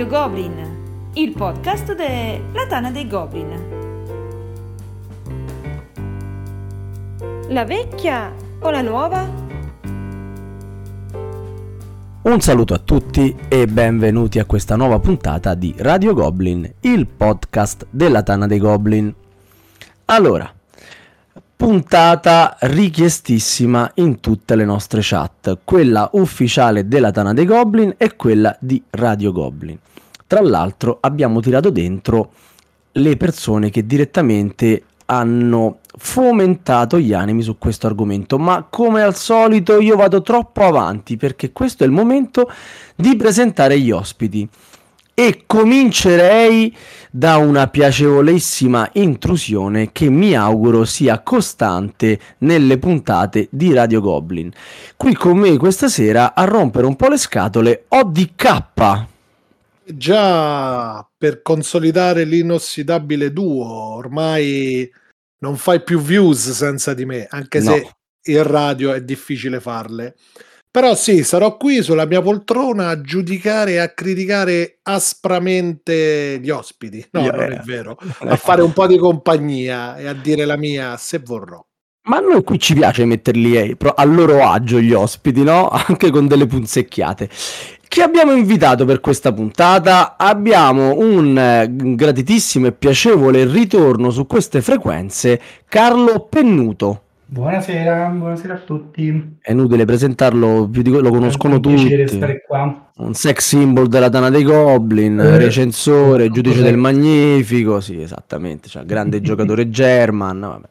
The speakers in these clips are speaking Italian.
Radio Goblin, il podcast della Tana dei Goblin. La vecchia o la nuova? Un saluto a tutti e benvenuti a questa nuova puntata di Radio Goblin, il podcast della Tana dei Goblin. Allora, puntata richiestissima in tutte le nostre chat, quella ufficiale della Tana dei Goblin e quella di Radio Goblin. Tra l'altro abbiamo tirato dentro le persone che direttamente hanno fomentato gli animi su questo argomento, ma come al solito io vado troppo avanti perché questo è il momento di presentare gli ospiti e comincerei da una piacevolissima intrusione che mi auguro sia costante nelle puntate di Radio Goblin. Qui con me questa sera a rompere un po' le scatole ho DK. Già per consolidare l'inossidabile duo, ormai non fai più views senza di me, anche no. se in radio è difficile farle. Però sì, sarò qui sulla mia poltrona a giudicare e a criticare aspramente gli ospiti. No, yeah. non è vero. A fare un po' di compagnia e a dire la mia se vorrò. Ma a noi qui ci piace metterli eh, a loro agio gli ospiti, no? Anche con delle punzecchiate. Chi abbiamo invitato per questa puntata? Abbiamo un eh, gratitissimo e piacevole ritorno su queste frequenze, Carlo Pennuto. Buonasera, buonasera a tutti. È inutile presentarlo, lo conoscono è tutti. Un sex symbol della Dana dei Goblin, eh, recensore, giudice del Magnifico, sì, esattamente, cioè, grande giocatore German, vabbè.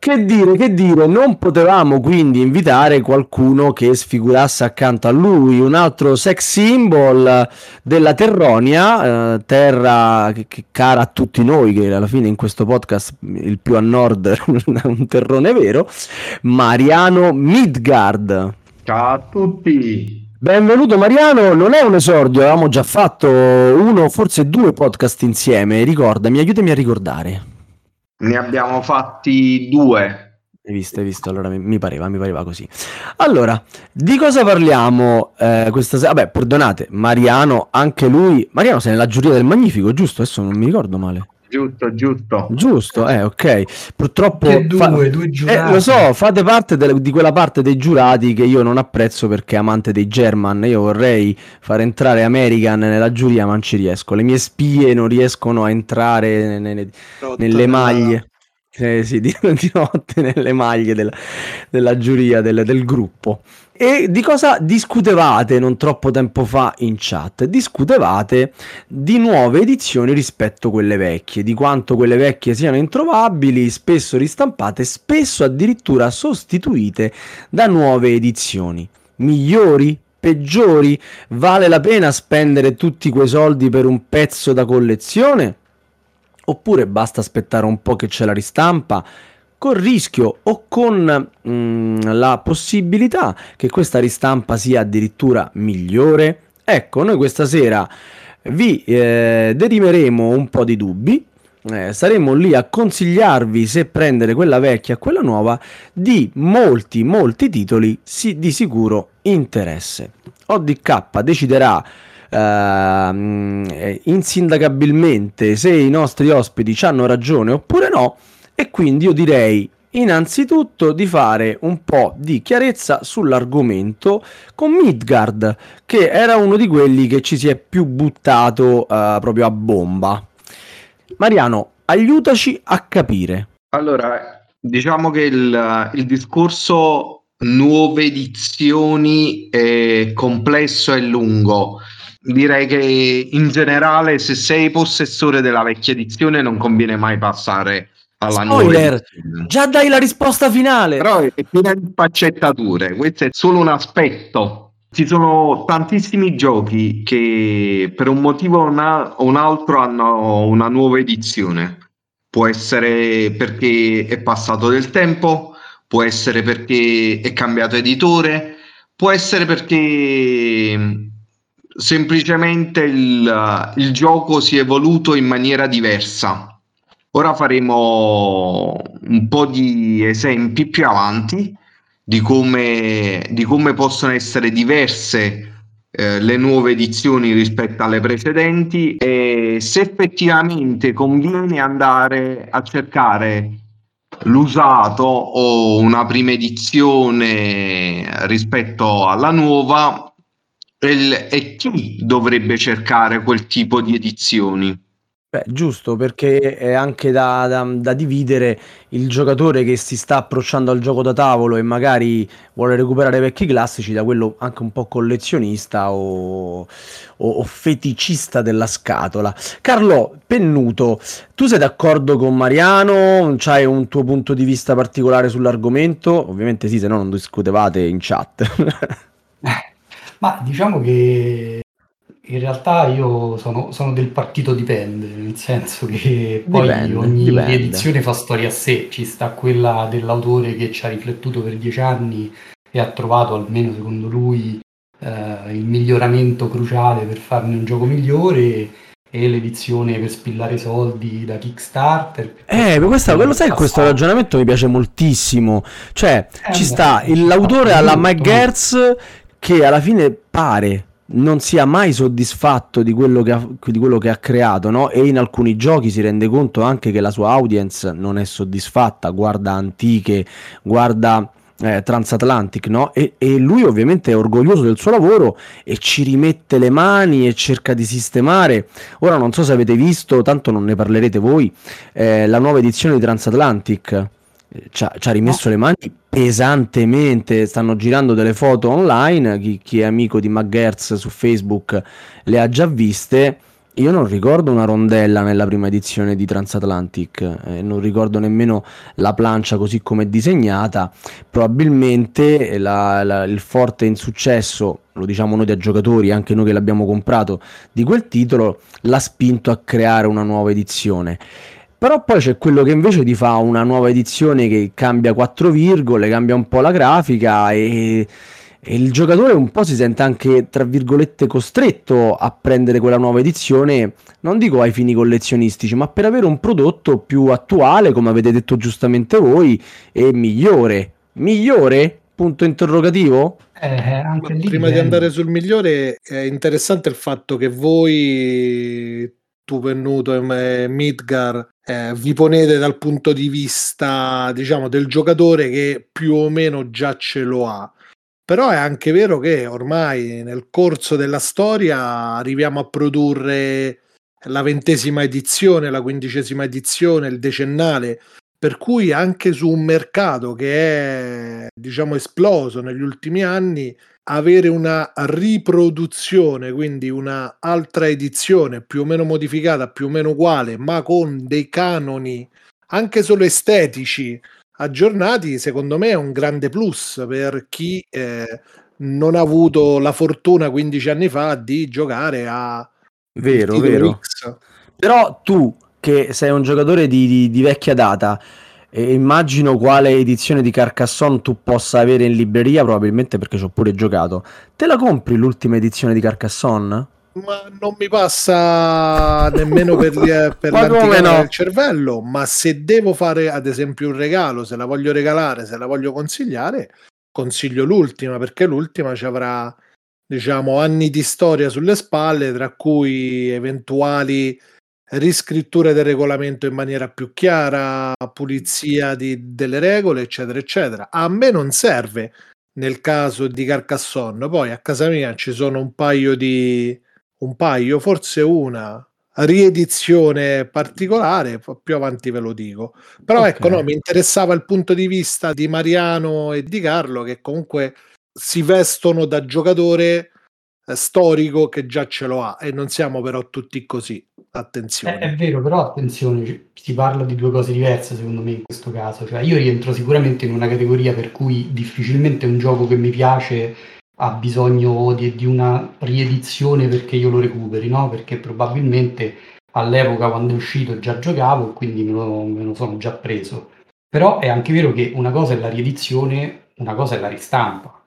Che dire, che dire, non potevamo quindi invitare qualcuno che sfigurasse accanto a lui, un altro sex symbol della Terronia, eh, terra che, che, cara a tutti noi, che alla fine in questo podcast il più a nord è un terrone vero, Mariano Midgard. Ciao a tutti! Benvenuto Mariano, non è un esordio, avevamo già fatto uno, forse due podcast insieme, ricordami, aiutami a ricordare. Ne abbiamo fatti due. Hai visto, hai visto, allora mi, pareva, mi pareva così. Allora, di cosa parliamo eh, questa sera? Vabbè, perdonate, Mariano, anche lui, Mariano sei nella giuria del Magnifico, giusto? Adesso non mi ricordo male. Giusto, giusto. Giusto, eh, ok. Purtroppo... Due, fa... due giurati. Eh, lo so, fate parte de- di quella parte dei giurati che io non apprezzo perché amante dei German. Io vorrei far entrare American nella giuria, ma non ci riesco. Le mie spie non riescono a entrare nelle, nelle maglie. Eh, sì, di, di, notte nelle maglie della, della giuria del, del gruppo. E di cosa discutevate non troppo tempo fa in chat? Discutevate di nuove edizioni rispetto a quelle vecchie, di quanto quelle vecchie siano introvabili, spesso ristampate, spesso addirittura sostituite da nuove edizioni. Migliori? Peggiori? Vale la pena spendere tutti quei soldi per un pezzo da collezione? Oppure basta aspettare un po' che c'è la ristampa col rischio o con mm, la possibilità che questa ristampa sia addirittura migliore? Ecco, noi questa sera vi eh, derimeremo un po' di dubbi. Eh, saremo lì a consigliarvi se prendere quella vecchia o quella nuova di molti molti titoli sì, di sicuro interesse. ODK deciderà uh, insindacabilmente se i nostri ospiti hanno ragione oppure no e quindi io direi innanzitutto di fare un po' di chiarezza sull'argomento con Midgard, che era uno di quelli che ci si è più buttato uh, proprio a bomba. Mariano, aiutaci a capire. Allora, diciamo che il, il discorso nuove edizioni è complesso e lungo. Direi che in generale se sei possessore della vecchia edizione non conviene mai passare alla Spoiler, già dai la risposta finale. Però è piena di paccettature, questo è solo un aspetto. Ci sono tantissimi giochi che per un motivo o un altro hanno una nuova edizione. Può essere perché è passato del tempo, può essere perché è cambiato editore, può essere perché semplicemente il, il gioco si è evoluto in maniera diversa. Ora faremo un po' di esempi più avanti di come, di come possono essere diverse eh, le nuove edizioni rispetto alle precedenti e se effettivamente conviene andare a cercare l'usato o una prima edizione rispetto alla nuova e, e chi dovrebbe cercare quel tipo di edizioni. Beh, giusto, perché è anche da, da- da dividere il giocatore che si sta approcciando al gioco da tavolo e magari vuole recuperare vecchi classici da quello anche un po' collezionista o, o- o feticista della scatola. Carlo, Pennuto, tu sei d'accordo con Mariano? C'hai un tuo punto di vista particolare sull'argomento? Ovviamente sì, se no non discutevate in chat. Ma diciamo che in realtà io sono, sono del partito dipende, nel senso che poi Dipende, ogni dipende. edizione fa storia a sé, ci sta quella dell'autore che ci ha riflettuto per dieci anni e ha trovato, almeno secondo lui, eh, il miglioramento cruciale per farne un gioco migliore e l'edizione per spillare soldi da Kickstarter. Eh, questa, quello sai, questo Passato. ragionamento mi piace moltissimo. Cioè, Eh, ci beh, sta l'autore alla Mike? Gertz che alla fine pare non sia mai soddisfatto di quello che ha, di quello che ha creato, no? E in alcuni giochi si rende conto anche che la sua audience non è soddisfatta, guarda Antiche, guarda eh, Transatlantic, no? E, e lui ovviamente è orgoglioso del suo lavoro e ci rimette le mani e cerca di sistemare. Ora non so se avete visto, tanto non ne parlerete voi, eh, la nuova edizione di Transatlantic eh, ci ha, ci ha rimesso le mani pesantemente. Stanno girando delle foto online. Chi, chi è amico di McGertz su Facebook le ha già viste. Io non ricordo una rondella nella prima edizione di Transatlantic, eh, non ricordo nemmeno la plancia così come è disegnata. Probabilmente la- la- il forte insuccesso, lo diciamo noi da giocatori, anche noi che l'abbiamo comprato, di quel titolo l'ha spinto a creare una nuova edizione. Però poi c'è quello che invece ti fa una nuova edizione che cambia quattro virgole, cambia un po' la grafica e, e il giocatore un po' si sente anche, tra virgolette, costretto a prendere quella nuova edizione, non dico ai fini collezionistici, ma per avere un prodotto più attuale, come avete detto giustamente voi, e migliore. Migliore? Punto interrogativo? Eh, anche lì Prima di dipende. andare sul migliore, è interessante il fatto che voi, tu Pennuto e Midgar, eh, vi ponete dal punto di vista, diciamo, del giocatore che più o meno già ce lo ha. Però è anche vero che ormai nel corso della storia arriviamo a produrre la ventesima edizione, la quindicesima edizione, il decennale, per cui anche su un mercato che è, diciamo, esploso negli ultimi anni, avere una riproduzione, quindi una altra edizione più o meno modificata, più o meno uguale, ma con dei canoni anche solo estetici aggiornati, secondo me è un grande plus per chi eh, non ha avuto la fortuna 15 anni fa di giocare a Vero, vero. X. Però tu, che sei un giocatore di, di- di vecchia data, e immagino quale edizione di Carcassonne tu possa avere in libreria, probabilmente perché ci ho pure giocato. Te la compri l'ultima edizione di Carcassonne? Ma non mi passa nemmeno per, gli- per l'anticamera no? del cervello, ma se devo fare ad esempio un regalo, se la voglio regalare, se la voglio consigliare, consiglio l'ultima, perché l'ultima ci avrà, diciamo, anni di storia sulle spalle, tra cui eventuali riscritture del regolamento in maniera più chiara, pulizia di- delle regole, eccetera, eccetera. A me non serve nel caso di Carcassonne, poi a casa mia ci sono un paio di un paio, forse una riedizione particolare, più avanti ve lo dico. Però Ok. ecco, no, mi interessava il punto di vista di Mariano e di Carlo che comunque si vestono da giocatore storico che già ce lo ha e non siamo però tutti così. È, Attenzione. è vero, però attenzione, si parla di due cose diverse secondo me in questo caso. Cioè, io rientro sicuramente in una categoria per cui difficilmente un gioco che mi piace ha bisogno di, di una riedizione perché io lo recuperi, no? Perché probabilmente all'epoca quando è uscito già giocavo e quindi me lo, me lo sono già preso. Però è anche vero che una cosa è la riedizione, una cosa è la ristampa.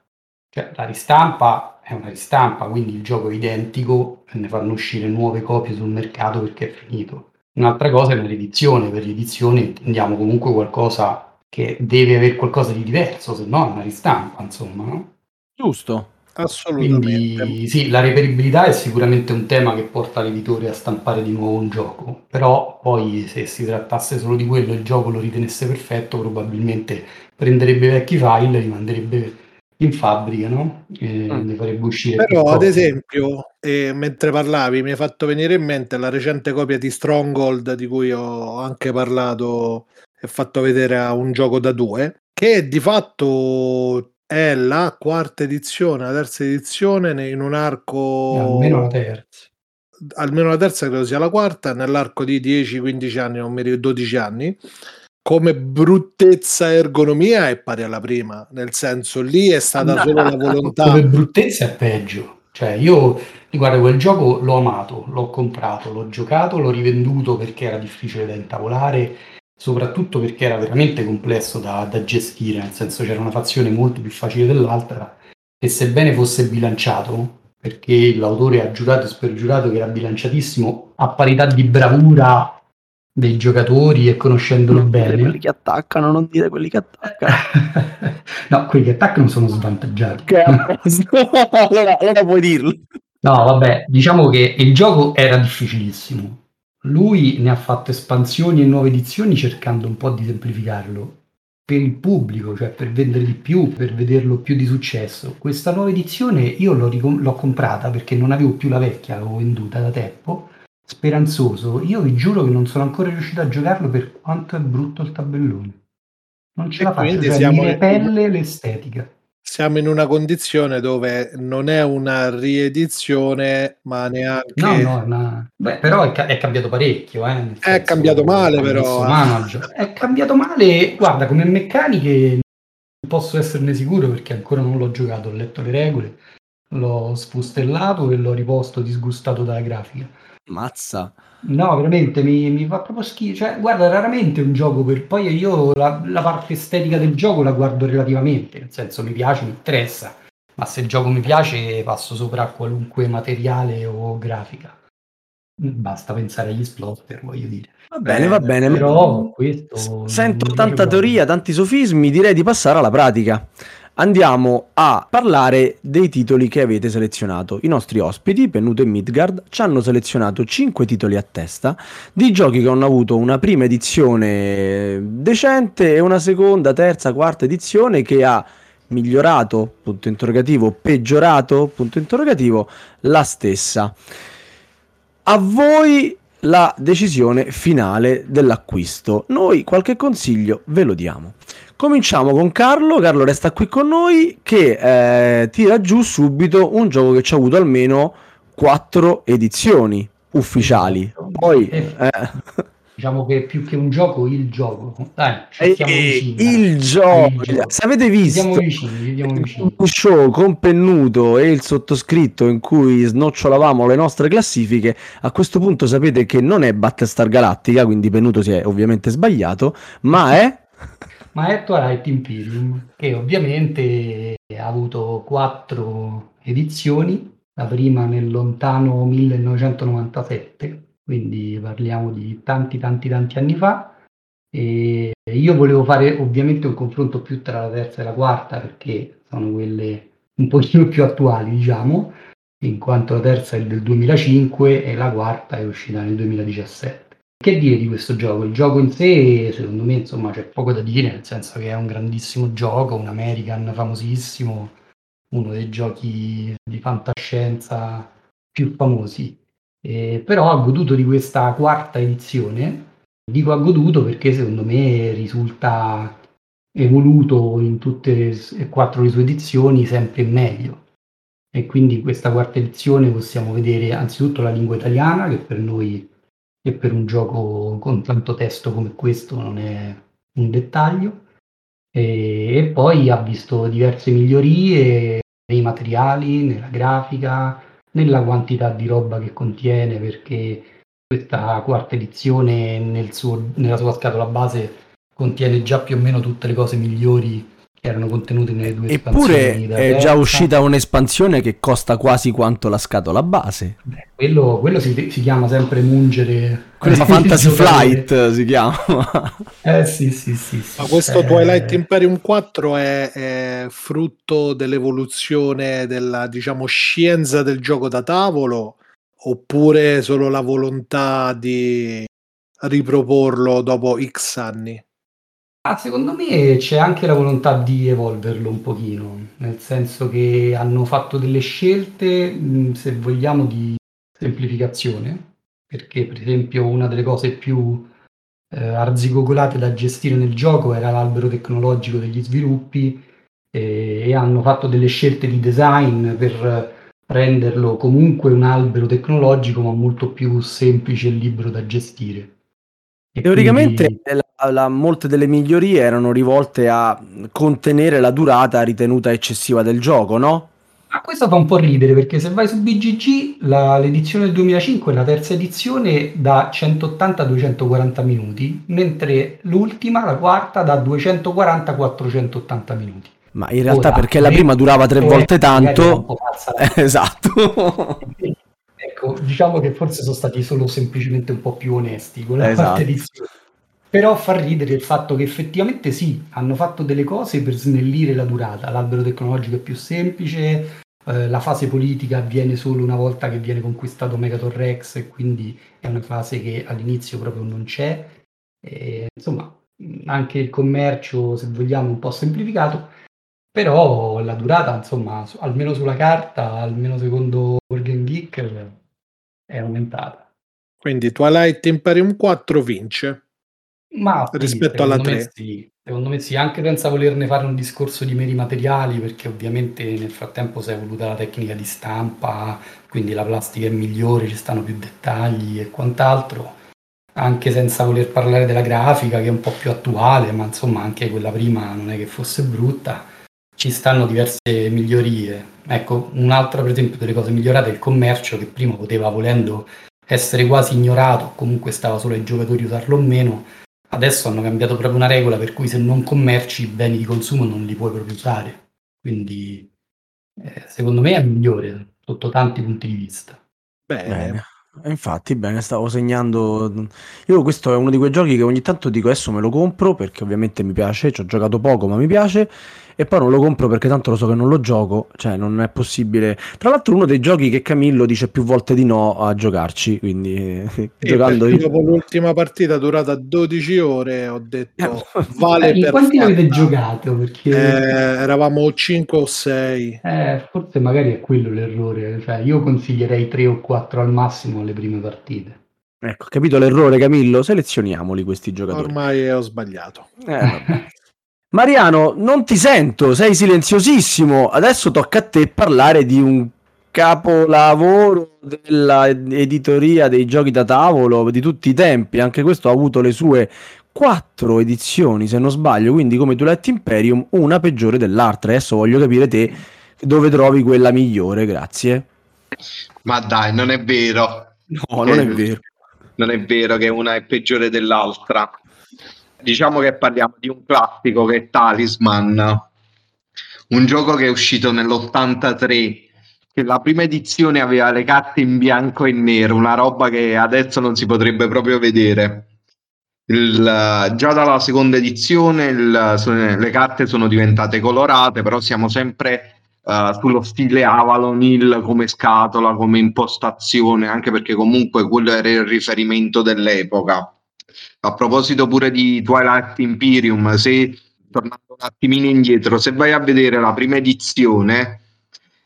Cioè, la ristampa è una ristampa, quindi il gioco è identico e ne fanno uscire nuove copie sul mercato perché è finito. Un'altra cosa è la riedizione, per riedizione intendiamo comunque qualcosa che deve avere qualcosa di diverso, se no è una ristampa, insomma, no? Giusto. Assolutamente. Quindi sì, la reperibilità è sicuramente un tema che porta l'editore a stampare di nuovo un gioco, però poi se si trattasse solo di quello e il gioco lo ritenesse perfetto, probabilmente prenderebbe i vecchi file, li manderebbe in fabbrica, no? E Mm. ne farebbe uscire Però, ad copie. esempio, eh, mentre parlavi, mi hai fatto venire in mente la recente copia di Stronghold di cui ho anche parlato e fatto vedere a un gioco da due, che di fatto è la quarta edizione, la terza edizione ne- in un arco almeno la terza. almeno la terza credo sia la quarta, nell'arco di 10-15 anni, non mi ricordo 12 anni, come bruttezza ergonomia è pari alla prima, nel senso lì è stata solo la volontà. Come bruttezza è peggio. Cioè, io guarda, quel gioco l'ho amato, l'ho comprato, l'ho giocato, l'ho rivenduto perché era difficile da intavolare, soprattutto perché era veramente complesso da, da gestire, nel senso c'era una fazione molto più facile dell'altra e sebbene fosse bilanciato, perché l'autore ha giurato e spergiurato che era bilanciatissimo a parità di bravura dei giocatori e conoscendolo Non dire bene. quelli che attaccano, non dire quelli che attaccano. no, quelli che attaccano sono svantaggiati. Posto. allora, allora puoi dirlo. No, vabbè, diciamo che il gioco era difficilissimo. Lui ne ha fatto espansioni e nuove edizioni cercando un po' di semplificarlo per il pubblico, cioè per vendere di più, per vederlo più di successo. Questa nuova edizione io l'ho, l'ho comprata perché non avevo più la vecchia, l'avevo venduta da tempo, speranzoso. Io vi giuro che non sono ancora riuscito a giocarlo per quanto è brutto il tabellone. Non ce E la faccio, cioè, siamo- mi repelle l'estetica. Siamo in una condizione dove non è una riedizione, ma neanche No, no, una- Beh, però è, ca- è cambiato parecchio. eh, È senso, cambiato male, però, eh. È cambiato male, guarda, come meccaniche non posso esserne sicuro perché ancora non l'ho giocato, ho letto le regole, l'ho sfustellato e l'ho riposto disgustato dalla grafica. Mazza. No, veramente mi, mi fa proprio schifo. Cioè, guarda, raramente un gioco per poi io la, la parte estetica del gioco la guardo relativamente, nel senso mi piace, mi interessa, ma se il gioco mi piace passo sopra a qualunque materiale o grafica. Basta pensare agli splotter, voglio dire. Va bene, va bene. Però questo Sento tanta teoria, tanti sofismi, direi di passare alla pratica. Andiamo a parlare dei titoli che avete selezionato. I nostri ospiti, Pennuto e Midgard, ci hanno selezionato 5 titoli a testa di giochi che hanno avuto una prima edizione decente e una seconda, terza, quarta edizione che ha migliorato, punto interrogativo, peggiorato, punto interrogativo, la stessa. A voi la decisione finale dell'acquisto. Noi qualche consiglio ve lo diamo. Cominciamo con Carlo. Carlo resta qui con noi che eh, tira giù subito un gioco che ci ha avuto almeno quattro edizioni ufficiali. Poi Eh, eh, Diciamo che più che un gioco, il gioco. Dai, ci eh, stiamo vicini. il gioco. Se avete Ci visto siamo ci siamo un show con Pennuto e il sottoscritto in cui snocciolavamo le nostre classifiche, a questo punto sapete che non è Battlestar Galactica, quindi Pennuto si è ovviamente sbagliato, ma è Ma è Twilight Imperium, che ovviamente ha avuto quattro edizioni, la prima nel lontano 1997, quindi parliamo di tanti tanti tanti anni fa. E io volevo fare ovviamente un confronto più tra la terza e la quarta, perché sono quelle un pochino più attuali, diciamo, in quanto la terza è del 2005 e la quarta è uscita nel 2017. Che dire di questo gioco? Il gioco in sé, secondo me, insomma, c'è poco da dire, nel senso che è un grandissimo gioco, un American famosissimo, uno dei giochi di fantascienza più famosi. Eh, però ha goduto di questa quarta edizione. Dico ha goduto perché secondo me risulta evoluto in tutte e quattro le sue edizioni sempre meglio. E quindi questa quarta edizione possiamo vedere anzitutto la lingua italiana, che per noi e per un gioco con tanto testo come questo non è un dettaglio. E, e poi ha visto diverse migliorie nei materiali, nella grafica, nella quantità di roba che contiene, perché questa quarta edizione nel suo- nella sua scatola base contiene già più o meno tutte le cose migliori che erano contenute nelle due Eppure espansioni da è già uscita un'espansione che costa quasi quanto la scatola base. Beh, quello, quello si, si chiama sempre mungere. Quella Fantasy. Flight si chiama. Eh sì, sì, sì. sì. Ma questo Eh, Twilight Imperium 4 è, è frutto dell'evoluzione della, diciamo, scienza del gioco da tavolo oppure solo la volontà di riproporlo dopo X anni? Ah, secondo me c'è anche la volontà di evolverlo un pochino, nel senso che hanno fatto delle scelte, se vogliamo, di semplificazione, perché per esempio una delle cose più eh, arzigogolate da gestire nel gioco era l'albero tecnologico degli sviluppi e, e hanno fatto delle scelte di design per renderlo comunque un albero tecnologico ma molto più semplice e libero da gestire. E Teoricamente quindi- la- la- molte delle migliorie erano rivolte a contenere la durata ritenuta eccessiva del gioco, no? Ma questo fa un po' ridere perché se vai su BGG la- l'edizione del 2005, la terza edizione, da 180 a 240 minuti, mentre l'ultima, la quarta, da 240 a 480 minuti. Ma in realtà Ora, perché la prima durava tre eh, volte tanto. esatto. Diciamo che forse sono stati solo semplicemente un po' più onesti con la Esatto. quarta edizione. Però fa ridere il fatto che effettivamente sì, hanno fatto delle cose per snellire la durata. L'albero tecnologico è più semplice, eh, la fase politica avviene solo una volta che viene conquistato Megaton Rex e quindi è una fase che all'inizio proprio non c'è. E, insomma, anche il commercio, se vogliamo, un po' semplificato, però la durata, insomma, almeno sulla carta, almeno secondo Organ Geek, è aumentata. Quindi Twilight Imperium 4 vince. Ma sì, Rispetto alla secondo me 3. sì, secondo me sì, anche senza volerne fare un discorso di meri materiali, perché ovviamente nel frattempo si è evoluta la tecnica di stampa, quindi la plastica è migliore, ci stanno più dettagli e quant'altro, anche senza voler parlare della grafica che è un po' più attuale, ma insomma anche quella prima non è che fosse brutta, ci stanno diverse migliorie. Ecco, un'altra per esempio delle cose migliorate è il commercio che prima poteva volendo essere quasi ignorato, comunque stava solo ai giocatori usarlo o meno. Adesso hanno cambiato proprio una regola per cui se non commerci i beni di consumo non li puoi proprio usare. Quindi eh, secondo me è migliore sotto tanti punti di vista. Bene. Bene. E Infatti, bene, stavo segnando. Io questo è uno di quei giochi che ogni tanto dico adesso me lo compro perché ovviamente mi piace, ci ho giocato poco ma mi piace e poi non lo compro perché tanto lo so che non lo gioco, cioè non è possibile. Tra l'altro uno dei giochi che Camillo dice più volte di no a giocarci, quindi eh, Sì, giocando io... dopo l'ultima partita durata 12 ore ho detto vale Eh, per quanti ne avete giocato? Perché Eh, eravamo 5 o 6 eh, forse magari è quello l'errore. Cioè, io consiglierei 3 o 4 al massimo alle prime partite. Ecco, capito l'errore Camillo? Selezioniamoli questi giocatori. ormai ho sbagliato Eh, vabbè. Mariano, non ti sento, sei silenziosissimo. Adesso tocca a te parlare di un capolavoro della editoria dei giochi da tavolo di tutti i tempi. Anche questo ha avuto le sue quattro edizioni, se non sbaglio. Quindi, come Twilight Imperium, una peggiore dell'altra. Adesso voglio capire te dove trovi quella migliore. Grazie. Ma dai, non è vero. No, non è vero. Non è vero che una è peggiore dell'altra. Diciamo che parliamo di un classico che è Talisman, un gioco che è uscito nell'83, che la prima edizione aveva le carte in bianco e nero, una roba che adesso non si potrebbe proprio vedere. Il- già dalla seconda edizione il- le carte sono diventate colorate, però siamo sempre eh, sullo stile Avalon Hill come scatola, come impostazione, anche perché comunque quello era il riferimento dell'epoca. A proposito pure di Twilight Imperium, se tornando un attimino indietro, se vai a vedere la prima edizione,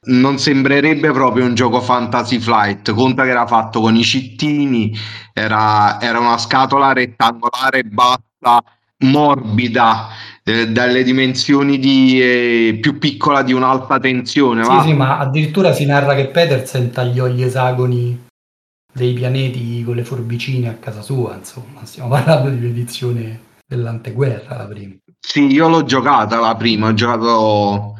non sembrerebbe proprio un gioco Fantasy Flight. Conta che era fatto con i cittini, era, era una scatola rettangolare bassa, morbida, eh, dalle dimensioni di, eh, più piccola di un'alta tensione. Sì, va? sì, ma addirittura si narra che Petersen tagliò gli esagoni dei pianeti con le forbicine a casa sua, insomma, stiamo parlando di un'edizione dell'anteguerra la prima. Sì, io l'ho giocata la prima, ho giocato.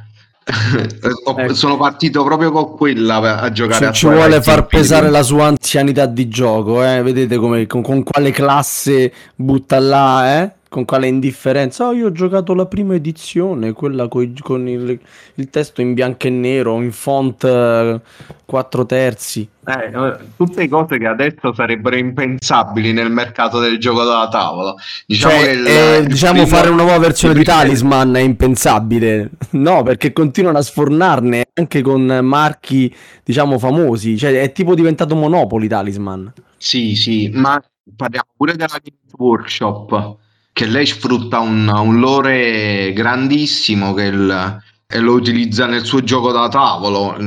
Ecco. Sono partito proprio con quella a- giocare Ci, a ci vuole far pesare la sua anzianità di gioco, eh? Vedete come, con, con quale classe butta là, eh? Con quale indifferenza. Oh, io ho giocato la prima edizione, quella coi- con il, il testo in bianco e nero, in font 4 eh, terzi. Eh, tutte cose che adesso sarebbero impensabili nel mercato del gioco da tavola. Diciamo, cioè, il, eh, il diciamo primo, fare una nuova versione di Talisman è impensabile. No, perché continuano a sfornarne anche con marchi, diciamo, famosi. Cioè, è tipo diventato Monopoli Talisman. Sì, sì, ma parliamo pure della Games Workshop che lei sfrutta un, un lore grandissimo il, e lo utilizza nel suo gioco da tavolo.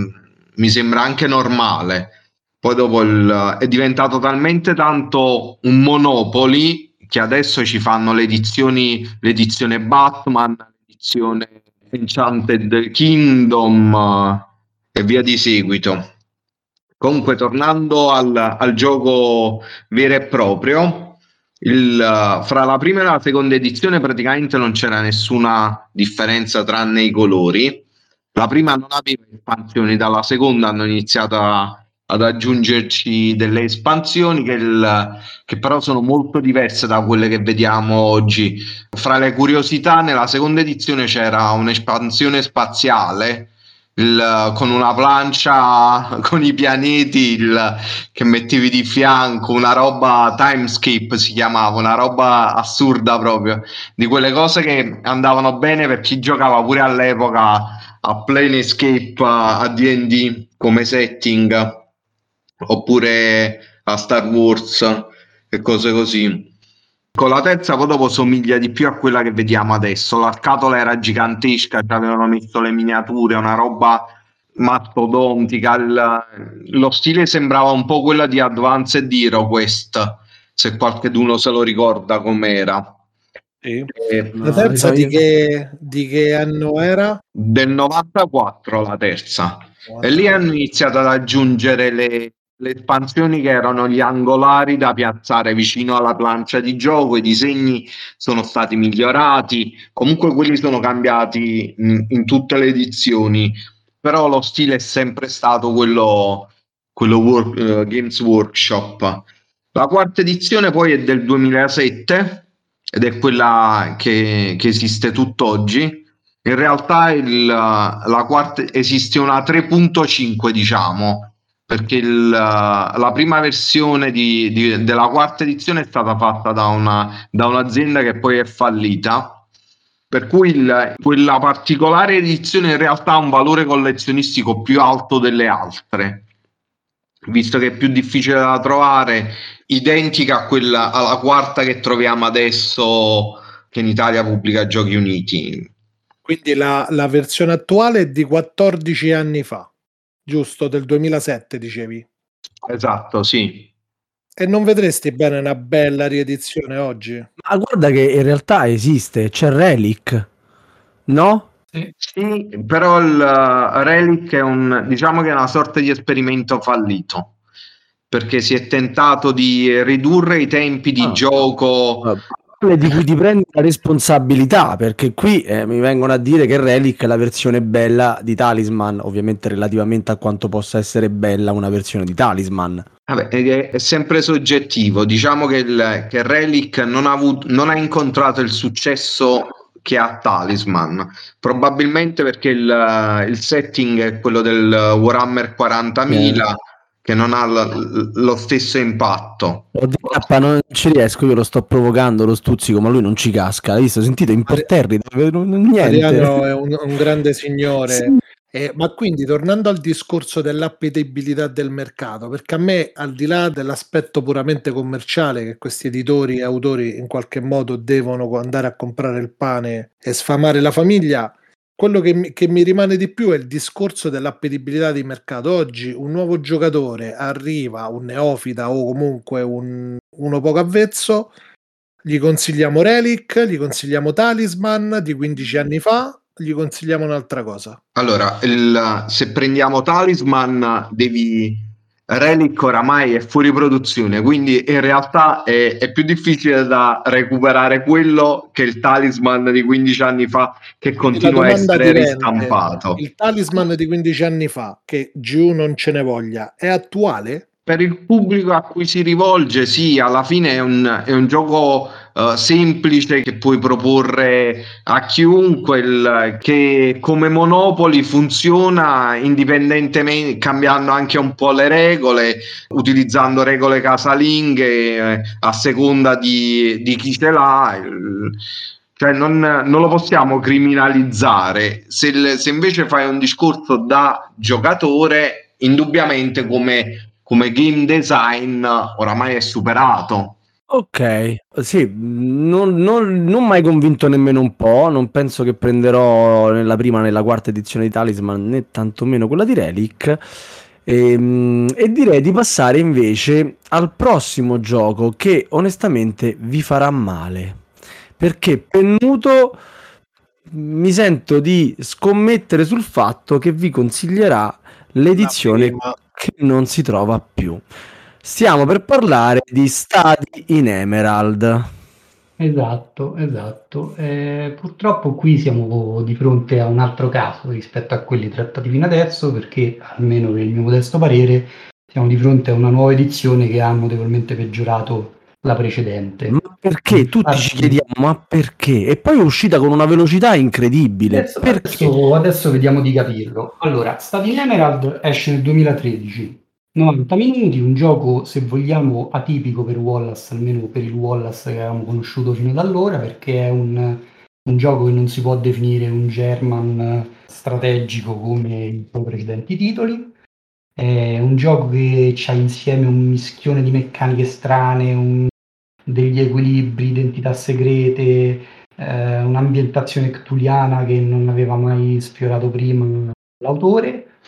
Mi sembra anche normale. Poi dopo il, è diventato talmente tanto un Monopoli che adesso ci fanno le edizioni, l'edizione Batman, l'edizione Enchanted Kingdom e via di seguito. Comunque, tornando al, al gioco vero e proprio, il, uh, fra la prima e la seconda edizione praticamente non c'era nessuna differenza tranne i colori. La prima non aveva espansioni, dalla seconda hanno iniziato a, ad aggiungerci delle espansioni che, il, che, però sono molto diverse da quelle che vediamo oggi. Fra le curiosità, nella seconda edizione c'era un'espansione spaziale il, con una plancia con i pianeti il, che mettevi di fianco, una roba timescape si chiamava, una roba assurda proprio, di quelle cose che andavano bene per chi giocava pure all'epoca a Planescape, a D&D come setting, oppure a Star Wars e cose così. Con la terza poi dopo somiglia di più a quella che vediamo adesso. La scatola era gigantesca, ci avevano messo le miniature, una roba mastodontica. Il, lo stile sembrava un po' quella di Advanced Hero Quest, se qualcuno se lo ricorda com'era. Sì. Eh, la terza di che, di che, anno era? Del 94 la terza. Wow. E lì hanno iniziato ad aggiungere le, le espansioni che erano gli angolari da piazzare vicino alla plancia di gioco, i disegni sono stati migliorati, comunque quelli sono cambiati in, in tutte le edizioni, però lo stile è sempre stato quello, quello work, uh, Games Workshop. La quarta edizione poi è del 2007 ed è quella che, che esiste tutt'oggi. In realtà il, la quarta esiste una 3.5 diciamo perché il, la prima versione di, di, della quarta edizione è stata fatta da, una, da un'azienda che poi è fallita. Per cui il, quella particolare edizione in realtà ha un valore collezionistico più alto delle altre visto che è più difficile da trovare identica a quella alla quarta che troviamo adesso che in Italia pubblica Giochi Uniti. Quindi la, la versione attuale è di 14 anni fa giusto? Del 2007 dicevi. Esatto, sì. E non vedresti bene una bella riedizione oggi? Ma guarda che in realtà esiste, c'è Relic, no? Sì, però il uh, Relic è un, diciamo che è una sorta di esperimento fallito perché si è tentato di ridurre i tempi di ah, gioco di cui ti prendi la responsabilità perché qui eh, mi vengono a dire che Relic è la versione bella di Talisman ovviamente relativamente a quanto possa essere bella una versione di Talisman. Vabbè, è sempre soggettivo. Diciamo che, il, che Relic non ha, avuto, non ha incontrato il successo che ha Talisman. Probabilmente perché il, il setting è quello del Warhammer 40.000 eh che non ha l- lo stesso impatto. Oddio, non ci riesco, io lo sto provocando lo stuzzico, ma lui non ci casca. Hai visto? Sentite, imperterriti, niente. Adriano è un, un grande signore. Sì. Eh, ma quindi tornando al discorso dell'appetibilità del mercato, perché a me, al di là dell'aspetto puramente commerciale, che questi editori e autori in qualche modo devono andare a comprare il pane e sfamare la famiglia, quello che mi, che mi, rimane di più è il discorso dell'appetibilità di mercato. Oggi un nuovo giocatore arriva, un neofita o comunque un, uno poco avvezzo, gli consigliamo Relic, gli consigliamo Talisman di 15 anni fa, gli consigliamo un'altra cosa. Allora, il, se prendiamo Talisman devi Relic oramai è fuori produzione, quindi in realtà è, è, più difficile da recuperare quello che il talisman di 15 anni fa che continua a essere ristampato. Il talisman di 15 anni fa, che giù non ce ne voglia, è attuale? Per il pubblico a cui si rivolge, sì, alla fine è un, è un gioco uh, semplice che puoi proporre a chiunque, il, che come Monopoli funziona indipendentemente, cambiando anche un po' le regole, utilizzando regole casalinghe eh, a seconda di, di chi ce l'ha. Il, cioè non, non, lo possiamo criminalizzare. Se, se invece fai un discorso da giocatore, indubbiamente come come game design oramai è superato. Ok, sì, non, non, non mai convinto nemmeno un po', non penso che prenderò nella prima nella quarta edizione di Talisman né tantomeno quella di Relic e, ehm, e direi di passare invece al prossimo gioco che onestamente vi farà male perché pennuto mi sento di scommettere sul fatto che vi consiglierà l'edizione che non si trova più. Stiamo per parlare di Stadi in Emerald. Esatto, esatto. Eh, purtroppo qui siamo di fronte a un altro caso rispetto a quelli trattati fino adesso, perché almeno nel mio modesto parere siamo di fronte a una nuova edizione che ha notevolmente peggiorato la precedente. Ma perché? Tutti ci chiediamo, ma perché? E poi è uscita con una velocità incredibile. Adesso, adesso, adesso vediamo di capirlo. Allora, Stati Emerald esce nel 2013. 90 minuti, un gioco se vogliamo atipico per Wallace, almeno per il Wallace che avevamo conosciuto fino ad allora, perché è un, un gioco che non si può definire un German strategico come i suoi precedenti titoli. È un gioco che ha insieme un mischione di meccaniche strane, un, degli equilibri, identità segrete, eh, un'ambientazione ctuliana che non aveva mai sfiorato prima l'autore.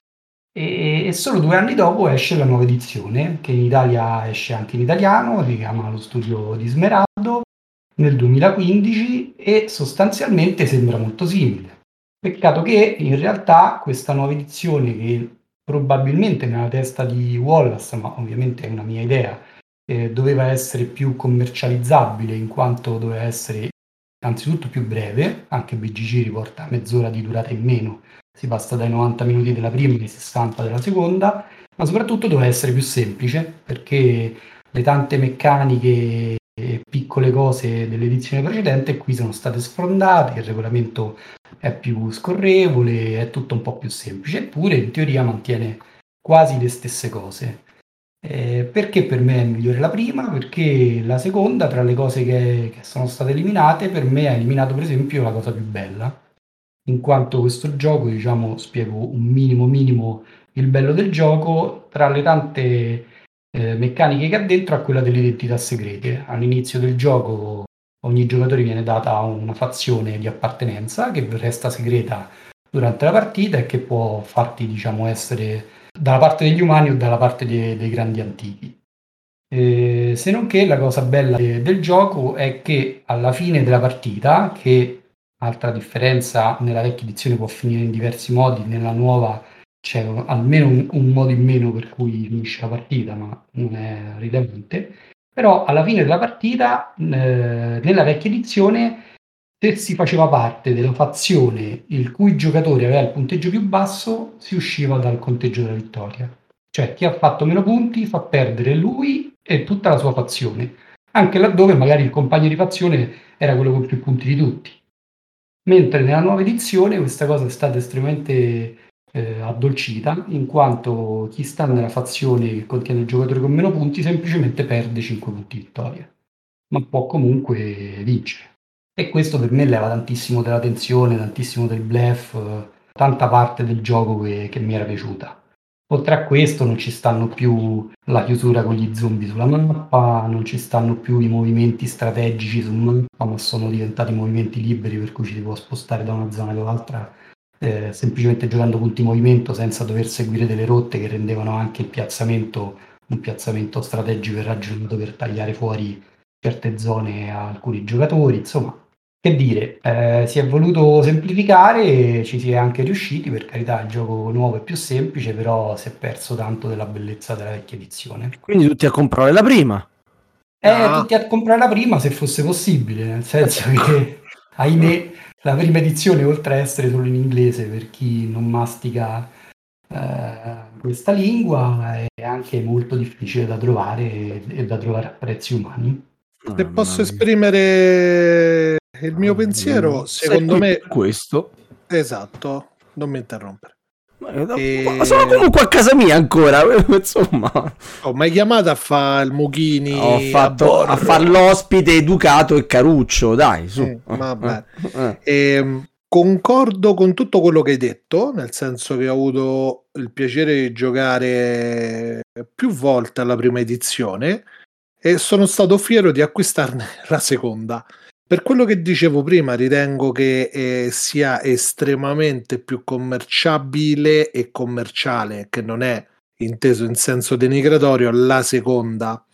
E, e, solo due anni dopo esce la nuova edizione, che in Italia esce anche in italiano, si chiama Lo studio di Smeraldo, nel 2015 e sostanzialmente sembra molto simile. Peccato che in realtà questa nuova edizione, che probabilmente nella testa di Wallace, ma ovviamente è una mia idea, eh, doveva essere più commercializzabile in quanto doveva essere anzitutto più breve, anche BGG riporta mezz'ora di durata in meno, si passa dai 90 minuti della prima ai 60 della seconda, ma soprattutto doveva essere più semplice perché le tante meccaniche piccole cose dell'edizione precedente qui sono state sfrondate, il regolamento è più scorrevole, è tutto un po' più semplice, eppure in teoria mantiene quasi le stesse cose. Eh, perché per me è migliore la prima? Perché la seconda, tra le cose che, che, sono state eliminate, per me ha eliminato per esempio la cosa più bella, in quanto questo gioco, diciamo, spiego un minimo minimo il bello del gioco, tra le tante eh, meccaniche che ha dentro ha quella delle identità segrete. All'inizio del gioco ogni giocatore viene data una fazione di appartenenza che resta segreta durante la partita e che può farti diciamo essere dalla parte degli umani o dalla parte dei, dei grandi antichi. Eh, se non che la cosa bella de, del gioco è che alla fine della partita, che altra differenza nella vecchia edizione può finire in diversi modi, nella nuova c'è almeno un, un modo in meno per cui finisce la partita, ma non è rilevante però alla fine della partita, eh, nella vecchia edizione, se si faceva parte della fazione il cui giocatore aveva il punteggio più basso, si usciva dal conteggio della vittoria. Cioè chi ha fatto meno punti fa perdere lui e tutta la sua fazione, anche laddove magari il compagno di fazione era quello con più punti di tutti. Mentre nella nuova edizione questa cosa è stata estremamente eh, addolcita, in quanto chi sta nella fazione che contiene il giocatore con meno punti semplicemente perde 5 punti vittoria, ma può comunque vincere. E questo per me leva tantissimo della tensione, tantissimo del bluff, tanta parte del gioco che, che mi era piaciuta. Oltre a questo non ci stanno più la chiusura con gli zombie sulla mappa, non ci stanno più i movimenti strategici su mappa, ma sono diventati movimenti liberi per cui ci si può spostare da una zona all'altra eh, semplicemente giocando punti movimento senza dover seguire delle rotte che rendevano anche il piazzamento un piazzamento strategico e ragionato per tagliare fuori certe zone a alcuni giocatori. Insomma, che dire, eh, si è voluto semplificare, ci si è anche riusciti, per carità il gioco nuovo è più semplice, però si è perso tanto della bellezza della vecchia edizione. Quindi tutti a comprare la prima? Eh, ah. tutti a comprare la prima se fosse possibile, nel senso che, ahimè, la prima edizione, oltre a essere solo in inglese per chi non mastica eh, questa lingua è anche molto difficile da trovare e, e da trovare a prezzi umani. Se posso esprimere il mio pensiero, secondo me questo esatto, non mi interrompere. E... Sono comunque a casa mia ancora, insomma. Ho mai chiamato a fare il Mughini Ho fatto a, a fare l'ospite educato e caruccio, dai, su. Eh, vabbè. Eh. E, ehm, concordo con tutto quello che hai detto, nel senso che ho avuto il piacere di giocare più volte alla prima edizione e sono stato fiero di acquistarne la seconda. Per quello che dicevo prima, ritengo che eh, sia estremamente più commerciabile e commerciale, che non è inteso in senso denigratorio, la seconda.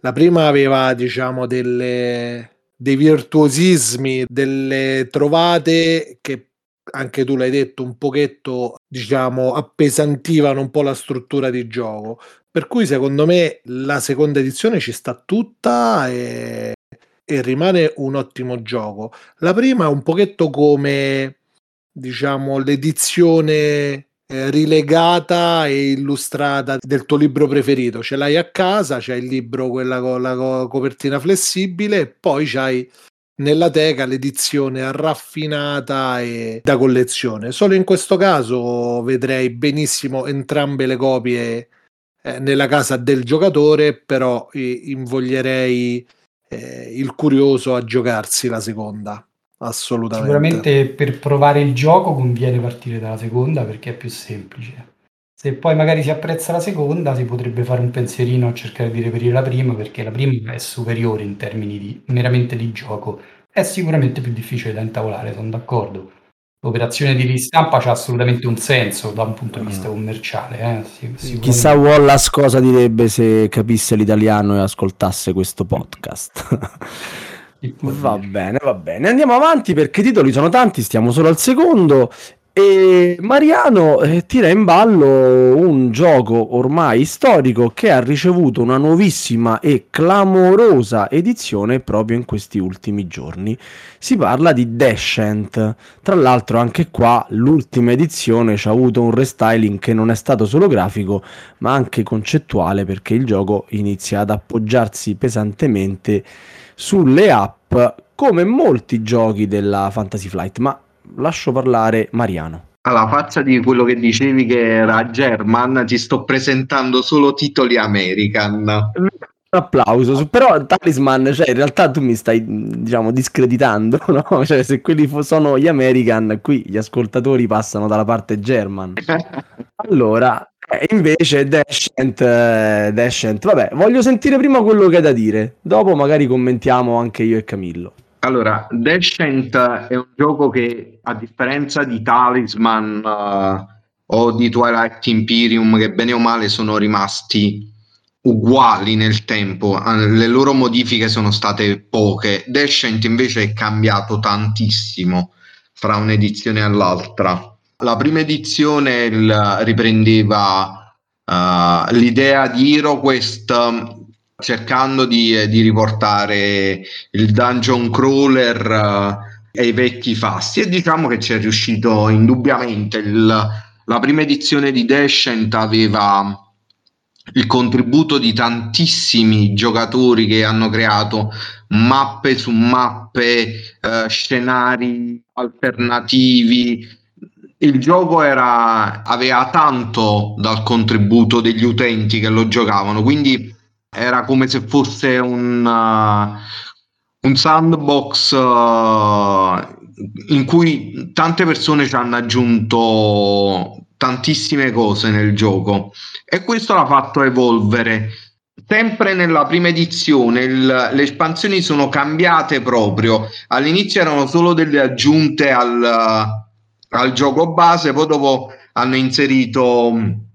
La prima aveva, diciamo, delle, dei virtuosismi, delle trovate che anche tu l'hai detto, un pochetto, diciamo, appesantivano un po' la struttura di gioco. Per cui secondo me la seconda edizione ci sta tutta e e rimane un ottimo gioco. La prima è un pochetto come diciamo l'edizione eh, rilegata e illustrata del tuo libro preferito. Ce l'hai a casa, c'hai il libro quella con la co- copertina flessibile e poi c'hai nella teca l'edizione raffinata e da collezione. Solo in questo caso vedrei benissimo entrambe le copie eh, nella casa del giocatore, però eh, invoglierei eh, il curioso a giocarsi la seconda. Assolutamente. Sicuramente per provare il gioco conviene partire dalla seconda perché è più semplice. Se poi magari si apprezza la seconda, si potrebbe fare un pensierino a cercare di reperire la prima perché la prima è superiore in termini di, meramente di gioco. È sicuramente più difficile da intavolare, sono d'accordo l'operazione di ristampa c'ha assolutamente un senso da un punto di vista mm. commerciale. Eh? Chissà Wallace cosa direbbe se capisse l'italiano e ascoltasse questo podcast. va bene, va bene. Andiamo avanti perché i titoli sono tanti, stiamo solo al secondo e Mariano eh, tira in ballo un gioco ormai storico che ha ricevuto una nuovissima e clamorosa edizione proprio in questi ultimi giorni. Si parla di Descent. Tra l'altro anche qua l'ultima edizione ci ha avuto un restyling che non è stato solo grafico ma anche concettuale perché il gioco inizia ad appoggiarsi pesantemente sulle app come molti giochi della Fantasy Flight. Ma lascio parlare Mariano. Alla faccia di quello che dicevi che era German, ti sto presentando solo titoli American. Un applauso, però Talisman, cioè in realtà tu mi stai diciamo discreditando, no? Cioè se quelli sono gli American, qui gli ascoltatori passano dalla parte German. allora, eh, invece Descent, eh, Descent, vabbè, voglio sentire prima quello che hai da dire, dopo magari commentiamo anche io e Camillo. Allora, Descent è un gioco che, a differenza di Talisman uh, o di Twilight Imperium, che bene o male sono rimasti uguali nel tempo, le loro modifiche sono state poche. Descent invece è cambiato tantissimo fra un'edizione all'altra. La prima edizione riprendeva uh, l'idea di HeroQuest cercando di, eh, di riportare il dungeon crawler uh, ai vecchi fasti e diciamo che ci è riuscito indubbiamente. Il, la prima edizione di Descent aveva il contributo di tantissimi giocatori che hanno creato mappe su mappe, uh, scenari alternativi. Il gioco era, aveva tanto dal contributo degli utenti che lo giocavano, quindi era come se fosse un, uh, un sandbox uh, in cui tante persone ci hanno aggiunto tantissime cose nel gioco. E questo l'ha fatto evolvere. Sempre nella prima edizione il, le espansioni sono cambiate proprio. All'inizio erano solo delle aggiunte al, al gioco base poi dopo hanno inserito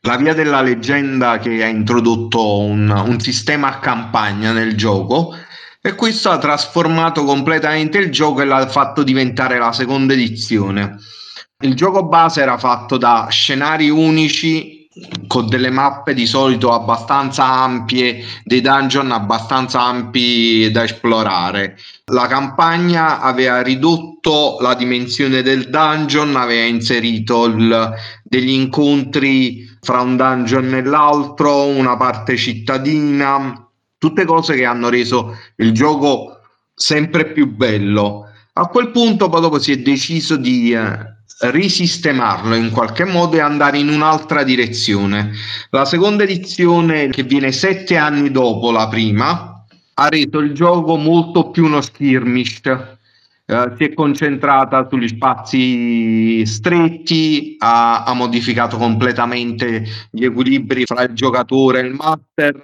la via della leggenda che ha introdotto un, un sistema a campagna nel gioco e questo ha trasformato completamente il gioco e l'ha fatto diventare la seconda edizione. Il gioco base era fatto da scenari unici con delle mappe di solito abbastanza ampie, dei dungeon abbastanza ampi da esplorare. La campagna aveva ridotto la dimensione del dungeon, aveva inserito il, degli incontri fra un dungeon e l'altro, una parte cittadina, tutte cose che hanno reso il gioco sempre più bello. A quel punto poi dopo si è deciso di eh, risistemarlo in qualche modo e andare in un'altra direzione. La seconda edizione, che viene sette anni dopo la prima, ha reso il gioco molto più uno skirmish. Uh, si è concentrata sugli spazi stretti, ha, ha, modificato completamente gli equilibri fra il giocatore e il master,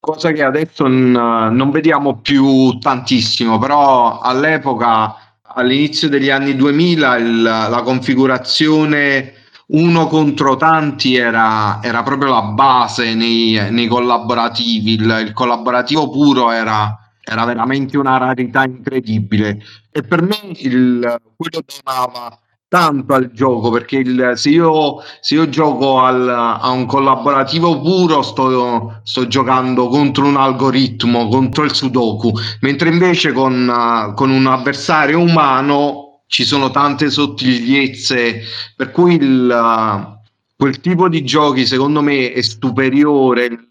cosa che adesso n- non vediamo più tantissimo, però all'epoca all'inizio degli anni 2000 il, la configurazione uno contro tanti era, era proprio la base nei, nei collaborativi, il, il, collaborativo puro era, era veramente una rarità incredibile. E per me il, quello donava tanto al gioco perché il, se, io, se io gioco al, a un collaborativo puro sto, sto, giocando contro un algoritmo, contro il sudoku, mentre invece con, con un avversario umano ci sono tante sottigliezze. Per cui il, quel tipo di giochi secondo me è superiore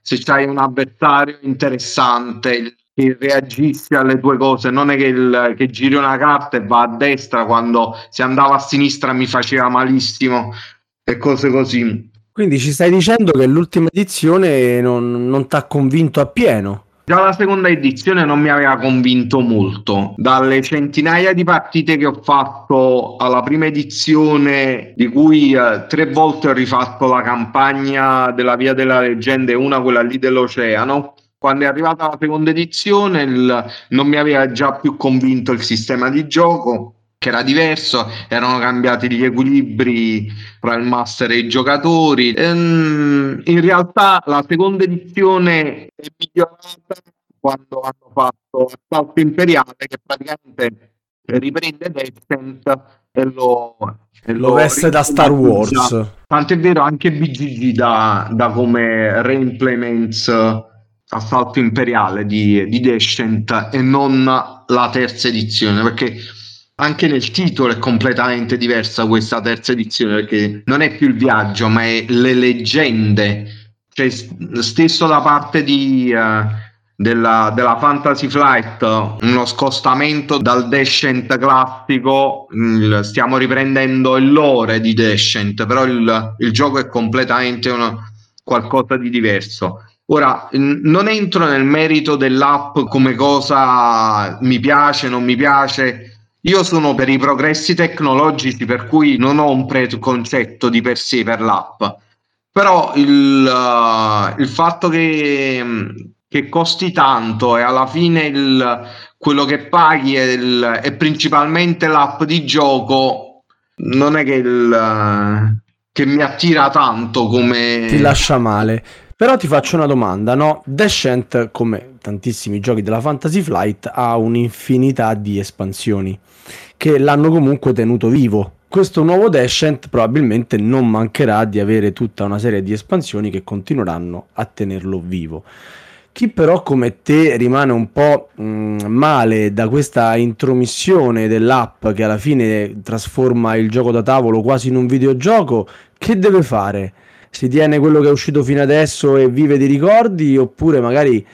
se c'hai un avversario interessante il, che reagissi alle tue cose, non è che, il, che giri una carta e va a destra quando se andava a sinistra mi faceva malissimo e cose così. Quindi ci stai dicendo che l'ultima edizione non, non ti ha convinto appieno? Già la seconda edizione non mi aveva convinto molto. Dalle centinaia di partite che ho fatto alla prima edizione, di cui eh, tre volte ho rifatto la campagna della Via della Leggenda e una quella lì dell'Oceano, quando è arrivata la seconda edizione il, non mi aveva già più convinto il sistema di gioco che era diverso, erano cambiati gli equilibri tra il master e i giocatori. Ehm, in realtà la seconda edizione è migliorata quando hanno fatto Assalto Imperiale che praticamente riprende Descent e lo, e lo, lo veste da Star Wars. Tant'è vero anche BGG da, da come reimplements Assalto Imperiale di, di Descent e non la terza edizione, perché anche nel titolo è completamente diversa questa terza edizione, perché non è più il viaggio, ma è le leggende. Cioè, stesso da parte di, uh, della, della, Fantasy Flight, uno scostamento dal Descent classico, il, stiamo riprendendo il lore di Descent, però il, il gioco è completamente una, qualcosa di diverso. Ora, non entro nel merito dell'app come cosa mi piace, non mi piace. Io sono per i progressi tecnologici, per cui non ho un preconcetto di per sé per l'app. Però il, uh, il fatto che, che, costi tanto e alla fine il, quello che paghi è, il, è, principalmente l'app di gioco, non è che, il, che mi attira tanto come... Ti lascia male. Però ti faccio una domanda, no? Descent, come tantissimi giochi della Fantasy Flight, ha un'infinità di espansioni che l'hanno comunque tenuto vivo. Questo nuovo Descent probabilmente non mancherà di avere tutta una serie di espansioni che continueranno a tenerlo vivo. Chi però come te rimane un po' mh, mm, male da questa intromissione dell'app che alla fine trasforma il gioco da tavolo quasi in un videogioco, che deve fare? Si tiene quello che è uscito fino adesso e vive di ricordi oppure magari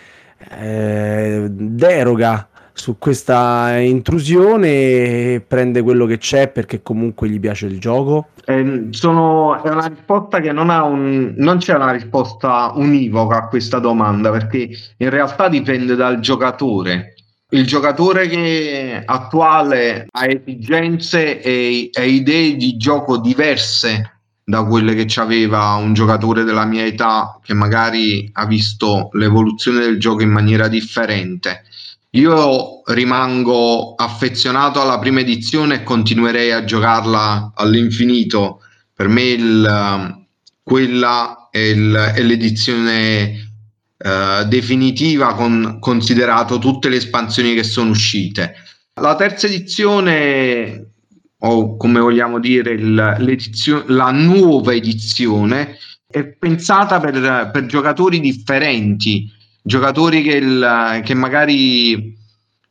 eh, deroga su questa intrusione e prende quello che c'è perché comunque gli piace il gioco? Eh, sono, è una risposta che non ha un, non c'è una risposta univoca a questa domanda perché in realtà dipende dal giocatore. Il giocatore che attuale ha esigenze e, e idee di gioco diverse da quelle che aveva un giocatore della mia età che magari ha visto l'evoluzione del gioco in maniera differente. Io rimango affezionato alla prima edizione e continuerei a giocarla all'infinito. Per me il, quella è, il, è l'edizione uh, definitiva con considerato tutte le espansioni che sono uscite. La terza edizione o come vogliamo dire il, la nuova edizione è pensata per, per giocatori differenti, giocatori che, il, che magari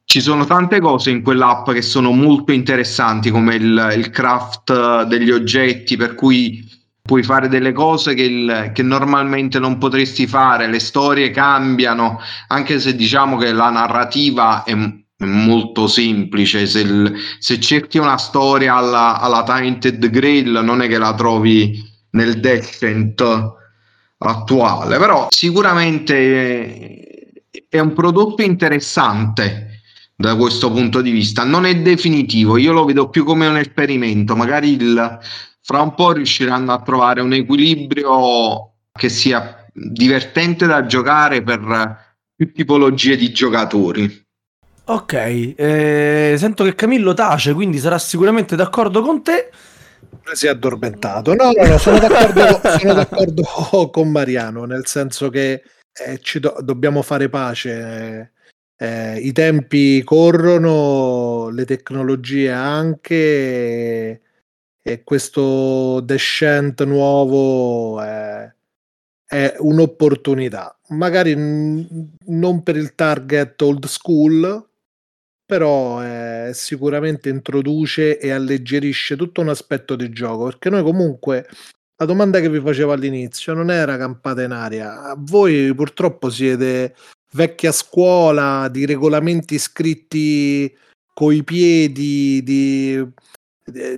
ci sono tante cose in quell'app che sono molto interessanti, come il, il craft degli oggetti, per cui puoi fare delle cose che, il, che, normalmente non potresti fare, le storie cambiano, anche se diciamo che la narrativa è, molto semplice, se, il, se, cerchi una storia alla, alla Tainted Grail non è che la trovi nel Descent attuale, però sicuramente è un prodotto interessante da questo punto di vista. Non è definitivo, io lo vedo più come un esperimento. Magari il, fra un po' riusciranno a trovare un equilibrio che sia divertente da giocare per più tipologie di giocatori. Ok, eh, sento che Camillo tace, quindi sarà sicuramente d'accordo con te. Si è addormentato. No, no, no, sono d'accordo, sono d'accordo con Mariano, nel senso che eh, ci do- dobbiamo fare pace. Eh, I tempi corrono, le tecnologie anche, e, questo Descent nuovo è, è un'opportunità. Magari n- non per il target old school, però eh, sicuramente introduce e alleggerisce tutto un aspetto di gioco, perché noi comunque la domanda che vi facevo all'inizio non era campata in aria. Voi purtroppo siete vecchia scuola di regolamenti scritti coi piedi, di,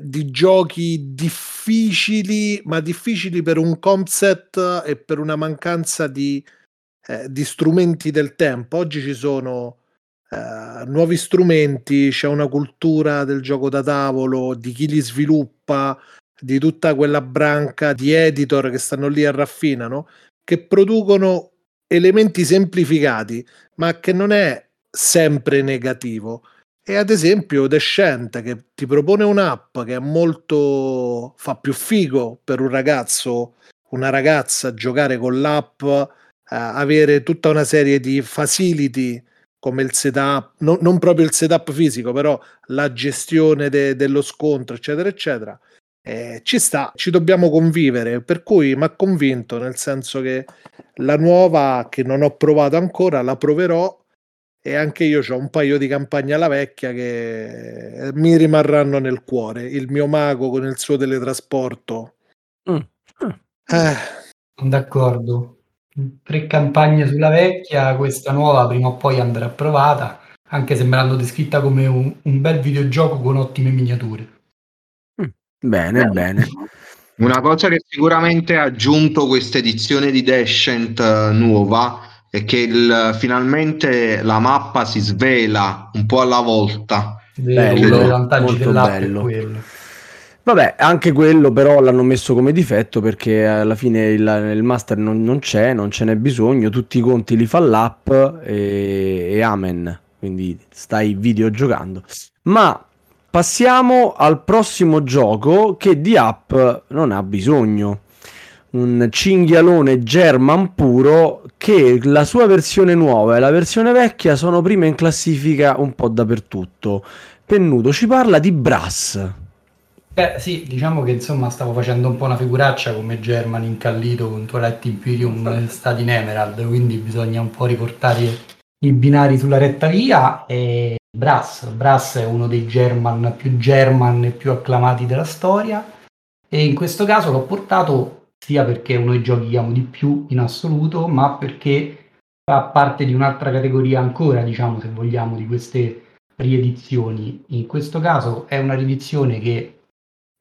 di giochi difficili, ma difficili per un concept e per una mancanza di, eh, di strumenti del tempo. Oggi ci sono eh, nuovi strumenti, c'è una cultura del gioco da tavolo, di chi li sviluppa, di tutta quella branca di editor che stanno lì e raffinano, che producono elementi semplificati, ma che non è sempre negativo. E ad esempio Descent che ti propone un'app che è molto fa più figo per un ragazzo, una ragazza giocare con l'app, eh, avere tutta una serie di facility come il setup, no, non proprio il setup fisico, però la gestione de, dello scontro, eccetera, eccetera. Eh, ci sta, ci dobbiamo convivere, per cui mi ha convinto, nel senso che la nuova che non ho provato ancora, la proverò e anche io ho un paio di campagne alla vecchia che mi rimarranno nel cuore. Il mio mago con il suo teletrasporto. Mm. Mm. Eh. D'accordo. Tre campagne sulla vecchia, questa nuova prima o poi andrà provata, anche se me l'hanno descritta come un, un bel videogioco con ottime miniature. Mm. Bene, bene. Una cosa che sicuramente ha aggiunto questa edizione di Descent uh, nuova è che il, finalmente la mappa si svela un po' alla volta. Bello, bello molto bello. Vabbè, anche quello però l'hanno messo come difetto perché alla fine il, il master non, non, c'è, non ce n'è bisogno, tutti i conti li fa l'app e, e amen. Quindi stai videogiocando. Ma Passiamo al prossimo gioco che di app non ha bisogno. Un cinghialone German puro che la sua versione nuova e la versione vecchia sono prima in classifica un po' dappertutto. Pennuto ci parla di Brass. Beh sì, diciamo che insomma stavo facendo un po' una figuraccia come German incallito con Twilight Imperium stati in Emerald, quindi bisogna un po' riportare i binari sulla retta via e Brass. Brass è uno dei German più German e più acclamati della storia e in questo caso l'ho portato sia perché è uno dei giochi che amo di più in assoluto, ma perché fa parte di un'altra categoria ancora, diciamo, se vogliamo, di queste riedizioni. In questo caso è una riedizione che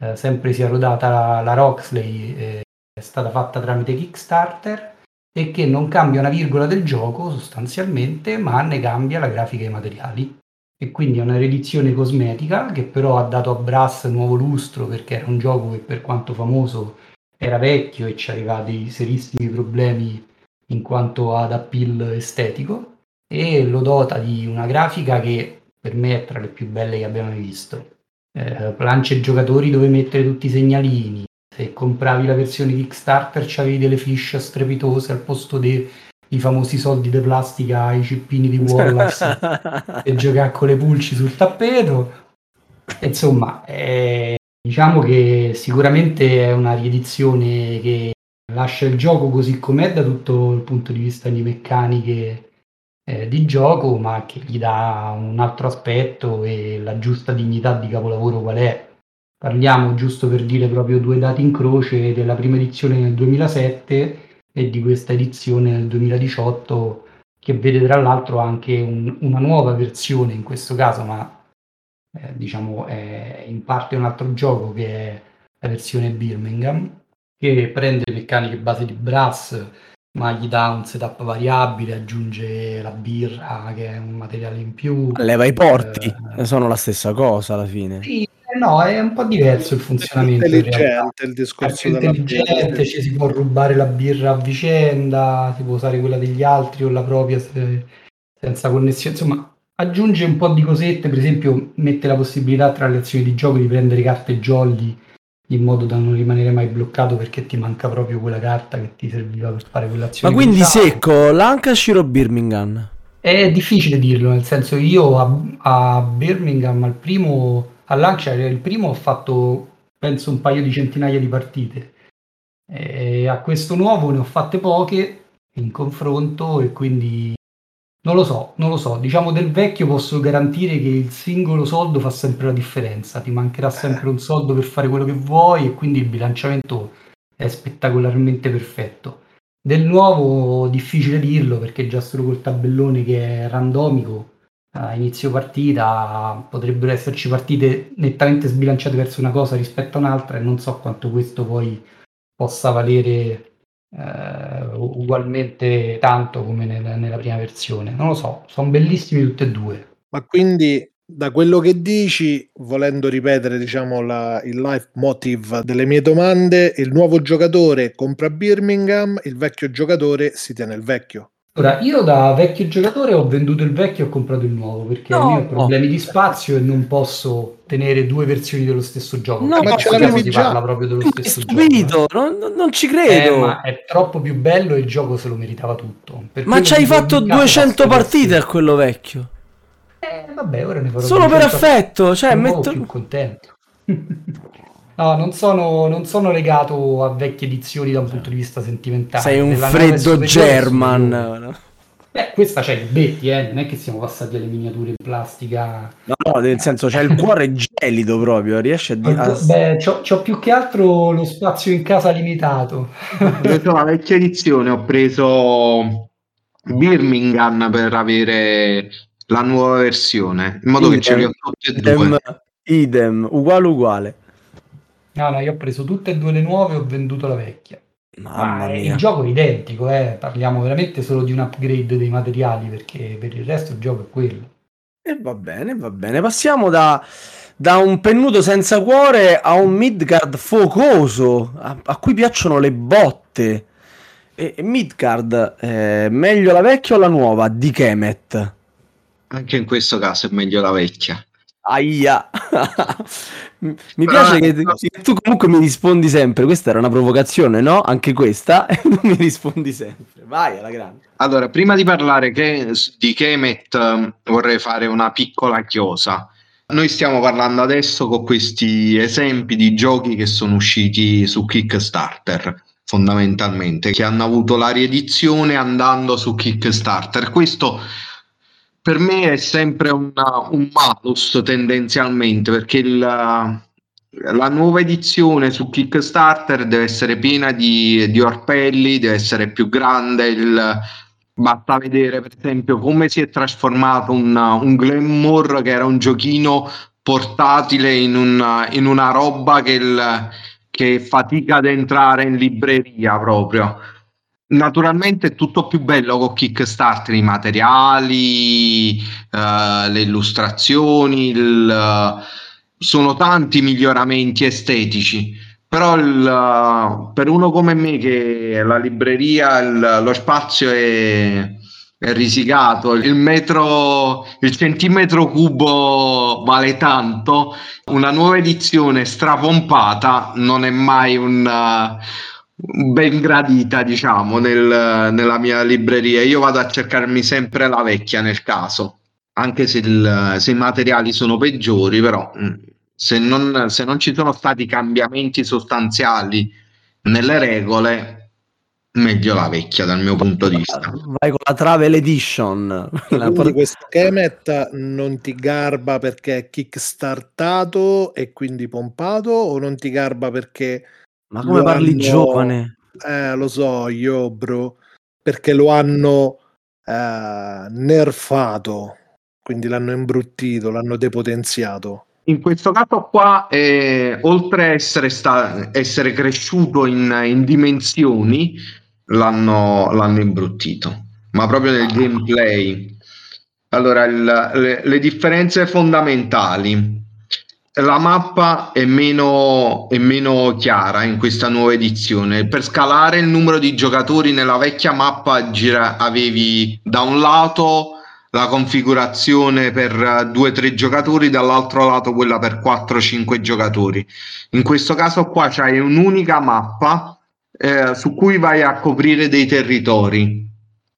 eh, sempre si è rodata la, la Roxley, eh, è stata fatta tramite Kickstarter e che non cambia una virgola del gioco sostanzialmente, ma ne cambia la grafica e i materiali e quindi è una riedizione cosmetica che però ha dato a Brass nuovo lustro perché era un gioco che per quanto famoso era vecchio e ci aveva dei serissimi problemi in quanto ad appeal estetico e lo dota di una grafica che per me è tra le più belle che abbiamo mai visto. Eh, planche giocatori dove mettere tutti i segnalini, se compravi la versione Kickstarter c'avevi delle fish strepitose al posto dei i famosi soldi di plastica ai cippini di Wallace e giocare con le pulci sul tappeto. Insomma, eh, diciamo che sicuramente è una riedizione che lascia il gioco così com'è da tutto il punto di vista di meccaniche eh, di gioco, ma che gli dà un altro aspetto e la giusta dignità di capolavoro qual è. Parliamo, giusto per dire proprio due dati in croce, della prima edizione nel 2007 e di questa edizione nel 2018 che vede tra l'altro anche un, una nuova versione in questo caso, ma eh, diciamo è in parte un altro gioco che è la versione Birmingham, che prende meccaniche base di Brass, ma gli dà un setup variabile, aggiunge la birra che è un materiale in più. Leva i porti, eh, sono la stessa cosa alla fine. Sì, eh, no, è un po' diverso il funzionamento. È intelligente il discorso è intelligente, ci si può rubare la birra a vicenda, si può usare quella degli altri o la propria se, senza connessione. Insomma, aggiunge un po' di cosette, per esempio mette la possibilità tra le azioni di gioco di prendere carte jolly in modo da non rimanere mai bloccato perché ti manca proprio quella carta che ti serviva per fare quell'azione. Ma quindi secco, Lancashire o Birmingham? È difficile dirlo, nel senso io a, a Birmingham al primo, a Lancashire il primo ho fatto penso un paio di centinaia di partite e a questo nuovo ne ho fatte poche in confronto e quindi non lo so, non lo so. Diciamo del vecchio posso garantire che il singolo soldo fa sempre la differenza. Ti mancherà sempre un soldo per fare quello che vuoi e quindi il bilanciamento è spettacolarmente perfetto. Del nuovo difficile dirlo perché già solo col tabellone che è randomico a inizio partita potrebbero esserci partite nettamente sbilanciate verso una cosa rispetto a un'altra e non so quanto questo poi possa valere eh, ugualmente tanto come nella, nella prima versione. Non lo so, sono bellissimi tutti e due. Ma quindi da quello che dici, volendo ripetere diciamo la, il life motive delle mie domande, il nuovo giocatore compra Birmingham, il vecchio giocatore si tiene il vecchio. Ora, io da vecchio giocatore ho venduto il vecchio e ho comprato il nuovo perché no, ho problemi no. di spazio e non posso tenere due versioni dello stesso gioco. No, ma ce l'avevi si già. parla proprio dello ma stesso stupito, gioco. Non, non ci credo. Eh, ma è troppo più bello e il gioco se lo meritava tutto. Per ma ci hai fatto 200 partite a quello vecchio. Eh, vabbè, ora ne farò Solo per affetto, cioè metto... più contento. No, non sono, non sono, legato a vecchie edizioni da un punto di vista sentimentale. Sei un freddo German. Beh, questa c'è il Betty, eh? non è che siamo passati alle miniature in plastica. No, no nel senso c'è il cuore gelido proprio, riesce a dire... Beh, c'ho, c'ho, più che altro lo spazio in casa limitato. La vecchia edizione, ho preso Birmingham per avere la nuova versione, in modo idem, che ce li ho tutte e due. Idem, uguale uguale. No, no, io ho preso tutte e due le nuove e ho venduto la vecchia. Mamma Ma mia. il gioco è identico, eh. parliamo veramente solo di un upgrade dei materiali perché per il resto il gioco è quello. E va bene, va bene. Passiamo da, da un pennuto senza cuore a un Midgard focoso a, a cui piacciono le botte. E, e Midgard, eh, meglio la vecchia o la nuova di Kemet? Anche in questo caso è meglio la vecchia. Aia. mi piace che, che, tu comunque mi rispondi sempre. Questa era una provocazione, no? Anche questa, e tu mi rispondi sempre. Vai alla grande. Allora, prima di parlare che, di Kemet, um, vorrei fare una piccola chiosa. Noi stiamo parlando adesso con questi esempi di giochi che sono usciti su Kickstarter fondamentalmente, che hanno avuto la riedizione andando su Kickstarter. Questo per me è sempre una, un malus tendenzialmente perché il, la nuova edizione su Kickstarter deve essere piena di, di orpelli, deve essere più grande. Il, basta vedere per esempio come si è trasformato un, un Glamour che era un giochino portatile in una, in una roba che, il, che fatica ad entrare in libreria proprio Naturalmente è tutto più bello con Kickstarter, i materiali, uh, le illustrazioni, il, uh, sono tanti miglioramenti estetici, però il, uh, per uno come me che la libreria, il, lo spazio è, è risicato, il metro, il centimetro cubo vale tanto, una nuova edizione strapompata non è mai un ben gradita, diciamo, nel, nella mia libreria. Io vado a cercarmi sempre la vecchia nel caso, anche se, il, se i materiali sono peggiori, però mm, se non, se non ci sono stati cambiamenti sostanziali nelle regole, Meglio la vecchia dal mio punto di vista. Vai con la Travel Edition. Quindi questo Kemet non ti garba perché è kickstartato e quindi pompato o non ti garba perché... Ma come parli hanno... giovane? Eh, lo so, io bro, perché lo hanno eh, nerfato, quindi l'hanno imbruttito, l'hanno depotenziato. In questo caso qua, eh, oltre a essere, sta- essere cresciuto in, in dimensioni, l'hanno, l'hanno imbruttito, ma proprio nel gameplay. Allora, il, le, le, differenze fondamentali. La mappa è meno, è meno chiara in questa nuova edizione. Per scalare il numero di giocatori nella vecchia mappa gira, avevi da un lato la configurazione per due o tre giocatori, dall'altro lato quella per 4-5 giocatori. In questo caso qua c'hai un'unica mappa eh, su cui vai a coprire dei territori.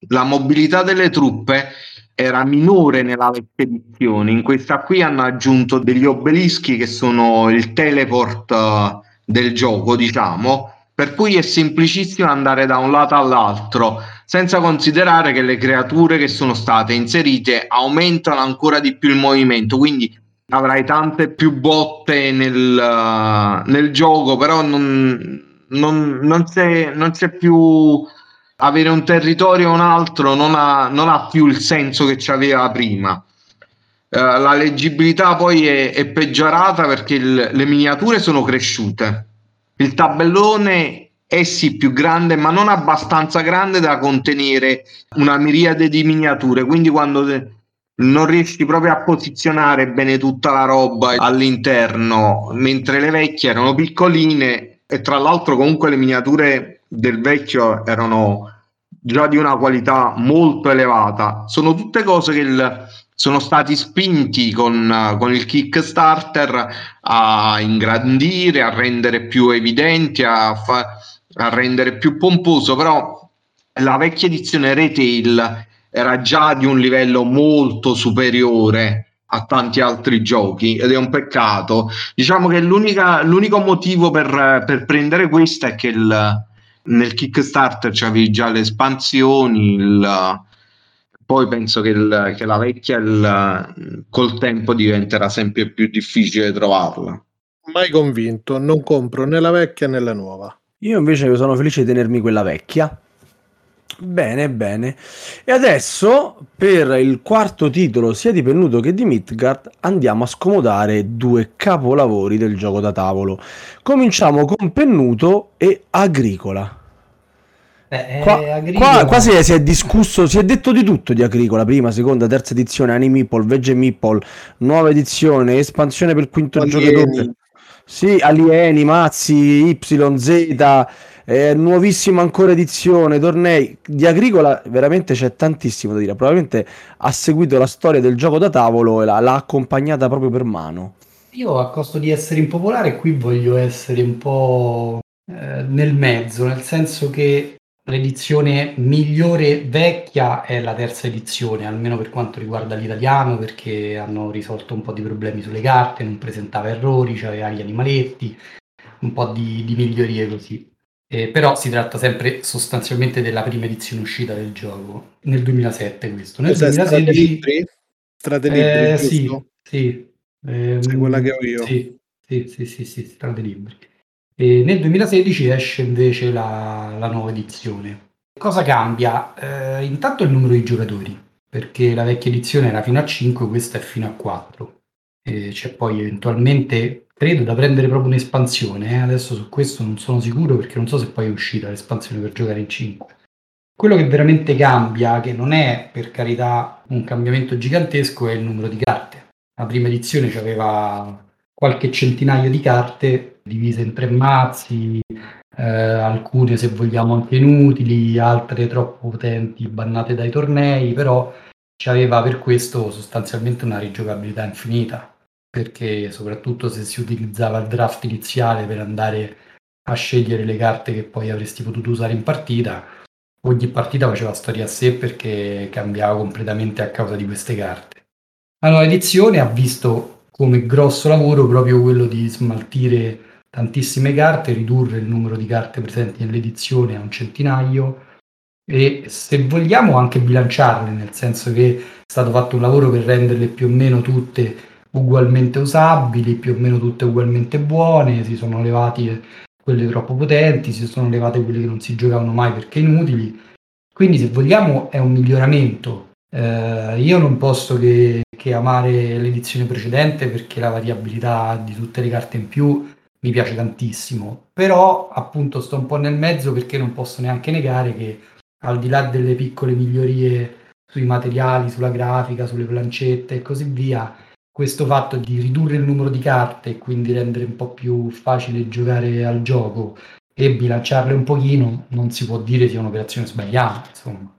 La mobilità delle truppe era minore nella vecchia edizione, in questa qui hanno aggiunto degli obelischi che sono il teleport uh, del gioco, diciamo, per cui è semplicissimo andare da un lato all'altro, senza considerare che le creature che sono state inserite aumentano ancora di più il movimento, quindi avrai tante più botte nel, uh, nel gioco, però non, non, non, c'è, non c'è più avere un territorio o un altro, non ha, non ha più il senso che c'aveva prima. Uh, la leggibilità poi è, è peggiorata perché il, le miniature sono cresciute. Il tabellone è sì più grande, ma non abbastanza grande da contenere una miriade di miniature. Quindi quando te, non riesci proprio a posizionare bene tutta la roba all'interno, mentre le vecchie erano piccoline, e tra l'altro comunque le miniature del vecchio erano già di una qualità molto elevata. Sono tutte cose che il, sono stati spinti con, con, il Kickstarter a ingrandire, a rendere più evidenti, a, fa, a rendere più pomposo, però la vecchia edizione retail era già di un livello molto superiore a tanti altri giochi ed è un peccato. Diciamo che l'unico motivo per, per, prendere questa è che il, nel Kickstarter c'avevi già le espansioni, il, poi penso che, il, che la vecchia il, col tempo diventerà sempre più difficile trovarla. Mai convinto, non compro né la vecchia né la nuova. Io invece sono felice di tenermi quella vecchia Bene, bene. E adesso per il quarto titolo sia di Pennuto che di Midgard andiamo a scomodare due capolavori del gioco da tavolo. Cominciamo con Pennuto e Agricola. Eh, qua, Agricola... qua, qua si, è, si, è, discusso, si è detto di tutto di Agricola, prima, seconda, terza edizione, Animipol, Veggie Meeple, nuova edizione, espansione per il quinto alieni. giocatore. Sì, alieni, mazzi, Y, Z, eh, nuovissima ancora edizione, tornei di Agricola, veramente c'è tantissimo da dire. Probabilmente ha seguito la storia del gioco da tavolo e l'ha, l'ha accompagnata proprio per mano. Io a costo di essere impopolare qui voglio essere un po' eh, nel mezzo, nel senso che l'edizione migliore vecchia è la terza edizione, almeno per quanto riguarda l'italiano, perché hanno risolto un po' di problemi sulle carte, non presentava errori, c'aveva gli animaletti, un po' di, di migliorie così. Eh, però si tratta sempre sostanzialmente della prima edizione uscita del gioco, nel 2007 questo. Nel Cos'è, 2016... Libri? Strade Libri, eh, sì, sì. Eh, quella che ho io. Sì, sì, sì, sì, sì Strade Libri. E nel 2016 esce invece la, la nuova edizione. Cosa cambia? Eh, intanto il numero di giocatori, perché la vecchia edizione era fino a 5, questa è fino a 4. E c'è poi eventualmente credo da prendere proprio un'espansione. Eh. Adesso su questo non sono sicuro perché non so se poi è uscita l'espansione per giocare in 5. Quello che veramente cambia, che non è per carità un cambiamento gigantesco, è il numero di carte. La prima edizione aveva qualche centinaio di carte divise in tre mazzi, eh, alcune se vogliamo anche inutili, altre troppo potenti, bannate dai tornei, però aveva per questo sostanzialmente una rigiocabilità infinita perché soprattutto se si utilizzava il draft iniziale per andare a scegliere le carte che poi avresti potuto usare in partita, ogni partita faceva storia a sé perché cambiava completamente a causa di queste carte. La nuova edizione ha visto come grosso lavoro proprio quello di smaltire tantissime carte, ridurre il numero di carte presenti nell'edizione a un centinaio e se vogliamo anche bilanciarle, nel senso che è stato fatto un lavoro per renderle più o meno tutte ugualmente usabili, più o meno tutte ugualmente buone, si sono levati quelle troppo potenti, si sono levate quelle che non si giocavano mai perché inutili. Quindi se vogliamo è un miglioramento. Eh, io non posso che, che amare l'edizione precedente perché la variabilità di tutte le carte in più mi piace tantissimo, però appunto sto un po' nel mezzo perché non posso neanche negare che al di là delle piccole migliorie sui materiali, sulla grafica, sulle plancette e così via, questo fatto di ridurre il numero di carte e quindi rendere un po' più facile giocare al gioco e bilanciarle un pochino non si può dire sia un'operazione sbagliata, insomma.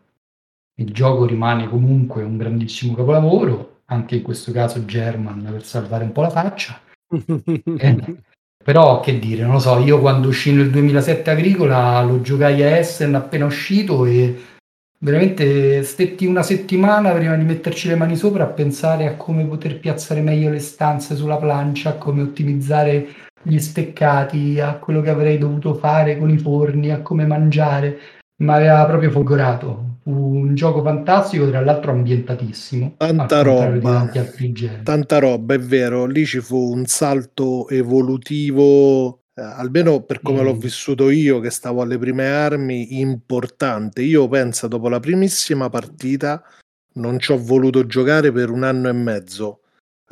Il gioco rimane comunque un grandissimo capolavoro, anche in questo caso German per salvare un po' la faccia. eh, però che dire, non lo so, io quando uscì nel 2007 Agricola lo giocai a Essen appena uscito e veramente stetti una settimana prima di metterci le mani sopra a pensare a come poter piazzare meglio le stanze sulla plancia, a come ottimizzare gli steccati, a quello che avrei dovuto fare con i forni, a come mangiare. Mi aveva proprio folgorato. Fu un gioco fantastico, tra l'altro ambientatissimo. Tanta roba, tanta roba, è vero. Lì ci fu un salto evolutivo eh, almeno per come mm. l'ho vissuto io, che stavo alle prime armi, importante. Io penso dopo la primissima partita non ci ho voluto giocare per un anno e mezzo.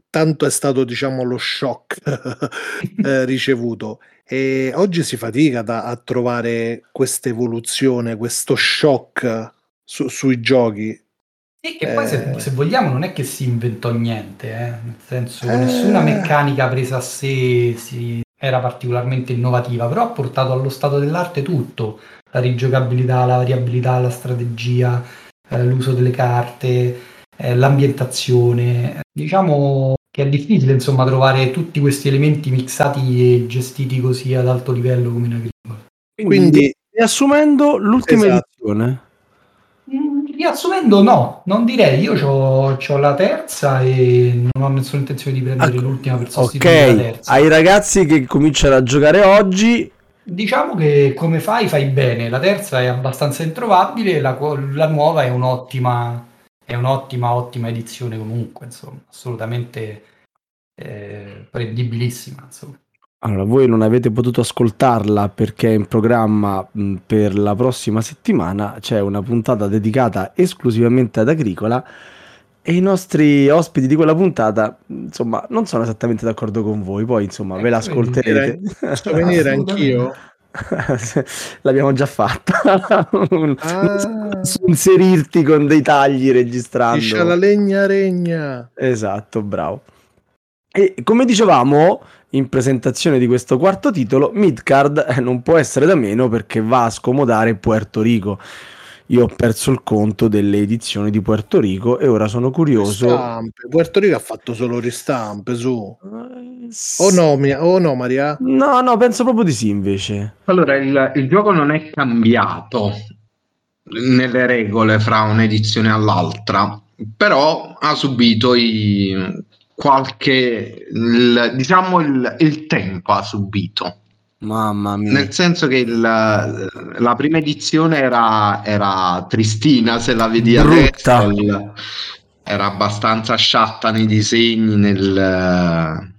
Tanto è stato, diciamo, lo shock eh, ricevuto. E oggi si fatica da, a trovare questa evoluzione, questo shock su, sui giochi. Sì, che poi se, eh. se, vogliamo non è che si inventò niente, eh? nel senso eh... nessuna meccanica presa a sé si era particolarmente innovativa, però ha portato allo stato dell'arte tutto, la rigiocabilità, la variabilità, la strategia, eh, l'uso delle carte, eh, l'ambientazione. Diciamo che è difficile insomma trovare tutti questi elementi mixati e gestiti così ad alto livello come in agricola. Quindi, riassumendo l'ultima esatto. edizione riassumendo, no, non direi. Io ho la terza e non ho nessuna intenzione di prendere ah, l'ultima per sostituire okay. la terza. Ai ragazzi che cominciano a giocare oggi. Diciamo che come fai, fai bene. La terza è abbastanza introvabile, la, la nuova è un'ottima, è un'ottima, ottima edizione comunque, insomma, assolutamente eh, prendibilissima, insomma. Allora, voi non avete potuto ascoltarla perché è in programma mh, per la prossima settimana, c'è una puntata dedicata esclusivamente ad Agricola e i nostri ospiti di quella puntata, insomma, non sono esattamente d'accordo con voi, poi insomma ve l'ascolterete. Posso venire anch'io? L'abbiamo già fatta. ah. Inserirti con dei tagli registrando. Dice la legna regna. Esatto, bravo. E come dicevamo, in presentazione di questo quarto titolo, Midcard eh, non può essere da meno perché va a scomodare Puerto Rico. Io ho perso il conto delle edizioni di Puerto Rico e ora sono curioso. Ristampe. Puerto Rico ha fatto solo ristampe su. Uh, o, no, mia, o no, Maria? No, no, penso proprio di sì invece. Allora, il, il gioco non è cambiato nelle regole fra un'edizione all'altra, però ha subito i qualche il, diciamo il, il, tempo ha subito mamma mia nel senso che il, la prima edizione era, era tristina se la vedi Brutta. adesso era abbastanza sciatta nei disegni nel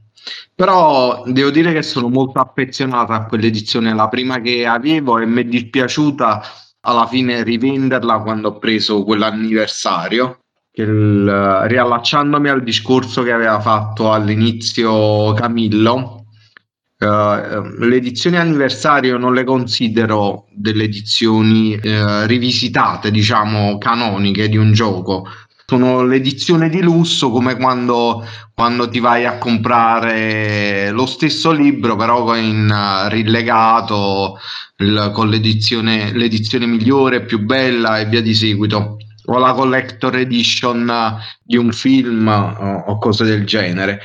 però devo dire che sono molto affezionato a quell'edizione la prima che avevo e mi è dispiaciuta alla fine rivenderla quando ho preso quell'anniversario il, riallacciandomi al discorso che aveva fatto all'inizio Camillo, uh, le edizioni anniversario non le considero delle edizioni uh, rivisitate, diciamo, canoniche di un gioco. Sono l'edizione di lusso come quando, quando ti vai a comprare lo stesso libro, però in uh, rilegato il, con l'edizione, l'edizione migliore, più bella e via di seguito o la collector edition di un film o, o cose del genere.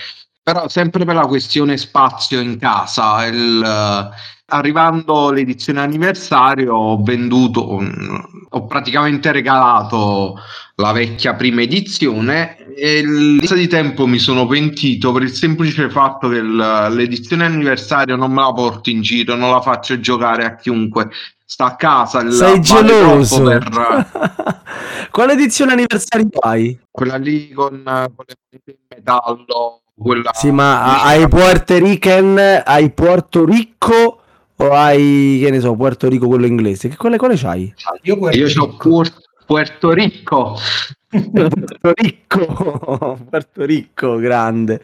Però sempre per la questione spazio in casa, il, arrivando l'edizione anniversario ho venduto, ho praticamente regalato la vecchia prima edizione e il di tempo mi sono pentito per il semplice fatto che l'edizione anniversario non me la porto in giro, non la faccio giocare a chiunque sta a casa. Sei geloso. Per... Quale edizione anniversario hai? Quella lì con, con le metallo. Quella... Sì, ma hai Puerto Rican, hai Puerto Ricco o hai, che ne so, Puerto Rico quello inglese? Che quale, quale c'hai? Io, Io ho Puerto, Puerto Rico. Puerto Ricco, Puerto Ricco, grande.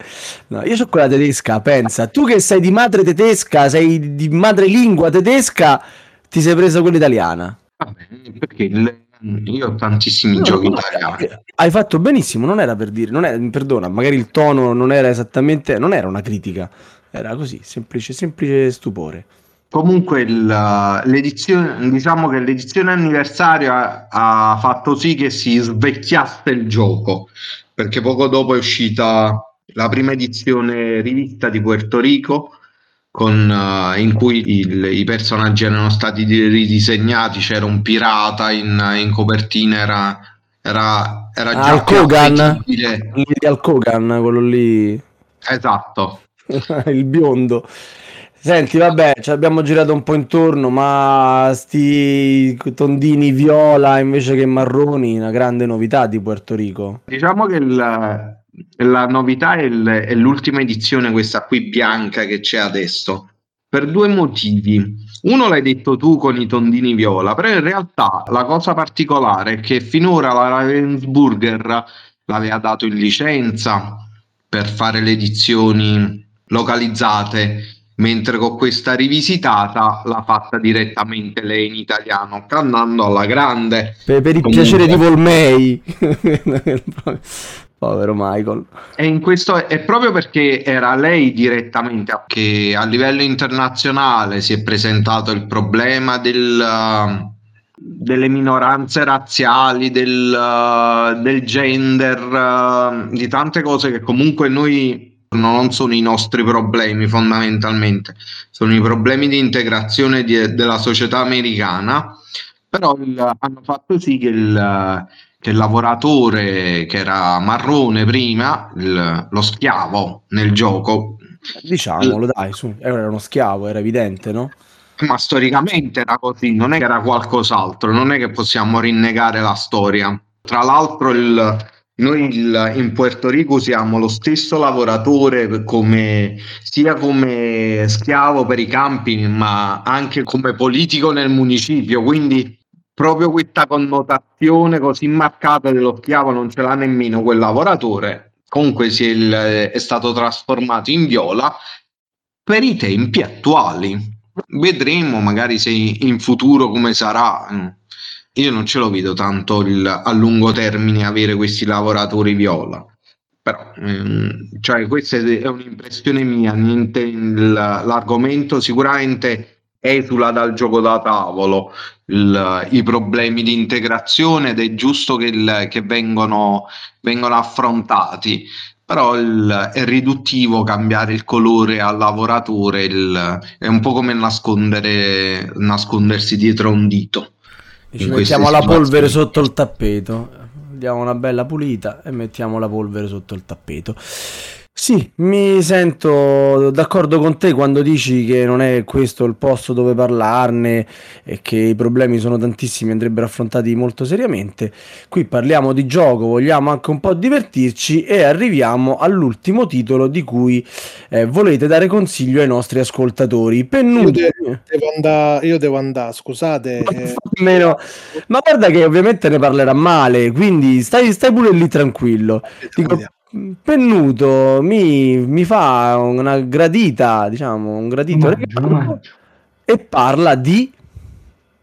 No, io ho quella tedesca, pensa. Tu che sei di madre tedesca, sei di madrelingua tedesca, ti sei presa quella italiana. Vabbè, perché il, io ho tantissimi no, giochi italiani. Hai fatto benissimo, non era per dire, non è, perdona, magari il tono non era esattamente, non era una critica, era così, semplice, semplice stupore. Comunque il, l'edizione, diciamo che l'edizione anniversario ha, ha, fatto sì che si svecchiasse il gioco, perché poco dopo è uscita la prima edizione rivista di Puerto Rico, con, uh, in cui il, i personaggi erano stati ridisegnati, c'era un pirata in, in copertina, era, era, era già Al Kogan, Al Kogan, quello lì. Esatto. il biondo. Senti, vabbè, ci abbiamo girato un po' intorno, ma sti tondini viola invece che marroni, una grande novità di Puerto Rico. Diciamo che il, la novità è, il, è l'ultima edizione, questa qui bianca che c'è adesso, per due motivi. Uno l'hai detto tu con i tondini viola, però in realtà la cosa particolare è che finora la Ravensburger l'aveva dato in licenza per fare le edizioni localizzate mentre con questa rivisitata l'ha fatta direttamente lei in italiano, cannando alla grande. Per, per il Comunque... piacere di Volmei. Povero Michael. E in questo è proprio perché era lei direttamente che a livello internazionale si è presentato il problema del, uh, delle minoranze razziali, del, uh, del gender, uh, di tante cose che comunque noi non sono i nostri problemi fondamentalmente, sono i problemi di integrazione di, della società americana, però il, hanno fatto sì che il, che il, lavoratore che era marrone prima, il, lo schiavo nel gioco, diciamolo dai, su, era uno schiavo, era evidente, no? Ma storicamente era così, non è che era qualcos'altro, non è che possiamo rinnegare la storia. Tra l'altro il, noi il, in Puerto Rico usiamo lo stesso lavoratore come, sia come schiavo per i campi, ma anche come politico nel municipio, quindi proprio questa connotazione così marcata dello schiavo non ce l'ha nemmeno quel lavoratore. Comunque si è, è stato trasformato in viola per i tempi attuali. Vedremo magari se in futuro come sarà io non ce lo vedo tanto il, a lungo termine avere questi lavoratori viola. Però, ehm, cioè, questa è un'impressione mia. Niente, il, l'argomento sicuramente esula dal gioco da tavolo il, i problemi di integrazione ed è giusto che, il, che vengono, vengono, affrontati. Però è riduttivo cambiare il colore al lavoratore, è un po' come nascondere, nascondersi dietro un dito. Ci mettiamo la polvere sotto il tappeto. Diamo una bella pulita e mettiamo la polvere sotto il tappeto. Sì, mi sento d'accordo con te quando dici che non è questo il posto dove parlarne e che i problemi sono tantissimi e andrebbero affrontati molto seriamente. Qui parliamo di gioco, vogliamo anche un po' divertirci e arriviamo all'ultimo titolo di cui eh, volete dare consiglio ai nostri ascoltatori. Pennuti... Io, de- devo andare, io devo andare, scusate. Ma, eh... Ma guarda che ovviamente ne parlerà male, quindi stai, stai pure lì tranquillo. Dico, Pennuto mi, mi fa una gradita, diciamo, un gradito regalo e parla di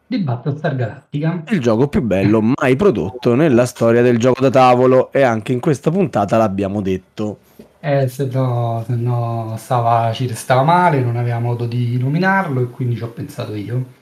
di Battlestar Galactica. Il gioco più bello mai prodotto nella storia del gioco da tavolo e anche in questa puntata l'abbiamo detto. Eh, se no, se no stava, ci restava male, non avevamo modo di nominarlo e quindi ci ho pensato io.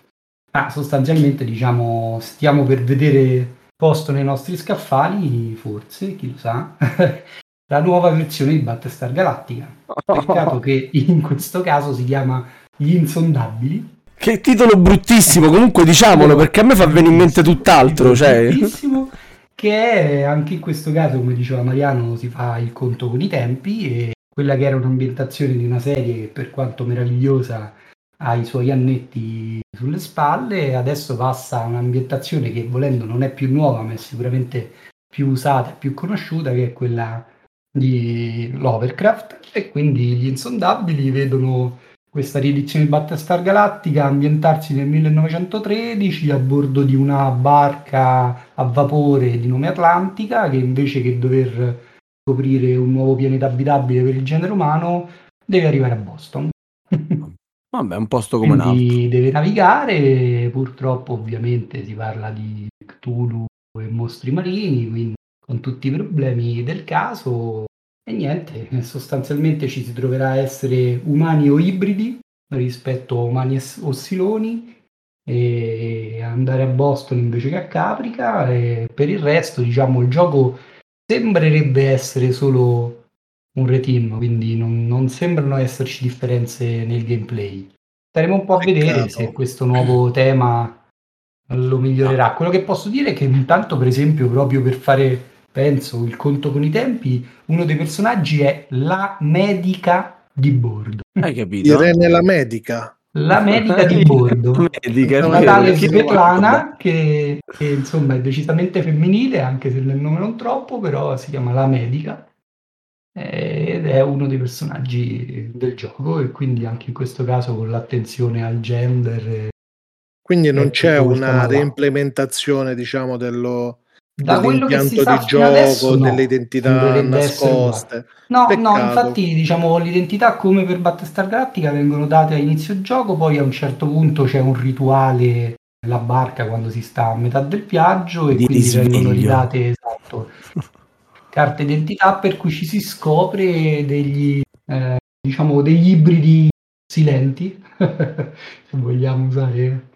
Ma sostanzialmente diciamo stiamo per vedere posto nei nostri scaffali, forse, chi lo sa, la nuova versione di Battlestar Galactica. Peccato che in questo caso si chiama Gli Insondabili. Che titolo bruttissimo, comunque diciamolo perché a me fa venire in mente tutt'altro. Cioè... Bruttissimo, che è anche in questo caso, come diceva Mariano, si fa il conto con i tempi e quella che era un'ambientazione di una serie che per quanto meravigliosa ha i suoi annetti sulle spalle, adesso passa a un'ambientazione che volendo non è più nuova, ma è sicuramente più usata e più conosciuta, che è quella di Lovecraft, e quindi gli insondabili vedono questa riedizione di Battlestar Galactica ambientarsi nel 1913 a bordo di una barca a vapore di nome Atlantica che invece che dover scoprire un nuovo pianeta abitabile per il genere umano deve arrivare a Boston. Vabbè, un posto come Quindi un altro. deve navigare, purtroppo ovviamente si parla di Cthulhu e mostri marini, quindi con tutti i problemi del caso e niente, sostanzialmente ci si troverà a essere umani o ibridi rispetto a umani o siloni e andare a Boston invece che a Caprica e per il resto diciamo il gioco sembrerebbe essere solo un reteam, quindi non, non sembrano esserci differenze nel gameplay. Staremo un po' a Peccato. vedere se questo nuovo tema lo migliorerà. Quello che posso dire è che intanto, per esempio, proprio per fare, penso, il conto con i tempi, uno dei personaggi è la medica di bordo. Hai capito? Irene la medica. La medica di bordo. Medica, Una tale Svetlana che, che, insomma è decisamente femminile, anche se nel nome non troppo, però si chiama la medica ed è uno dei personaggi del gioco e quindi anche in questo caso con l'attenzione al gender. eh, Quindi non c'è una reimplementazione, diciamo, dello, Da quello che si sa di fino adesso, gioco, no. identità essere nascoste. No, no, Peccato. infatti diciamo l'identità come per Battlestar Galactica vengono date a inizio gioco, poi a un certo punto c'è un rituale nella barca quando si sta a metà del viaggio e Di quindi vengono risveglio. ridate esatto, carte d'identità per cui ci si scopre degli eh, diciamo degli ibridi silenti, se vogliamo usare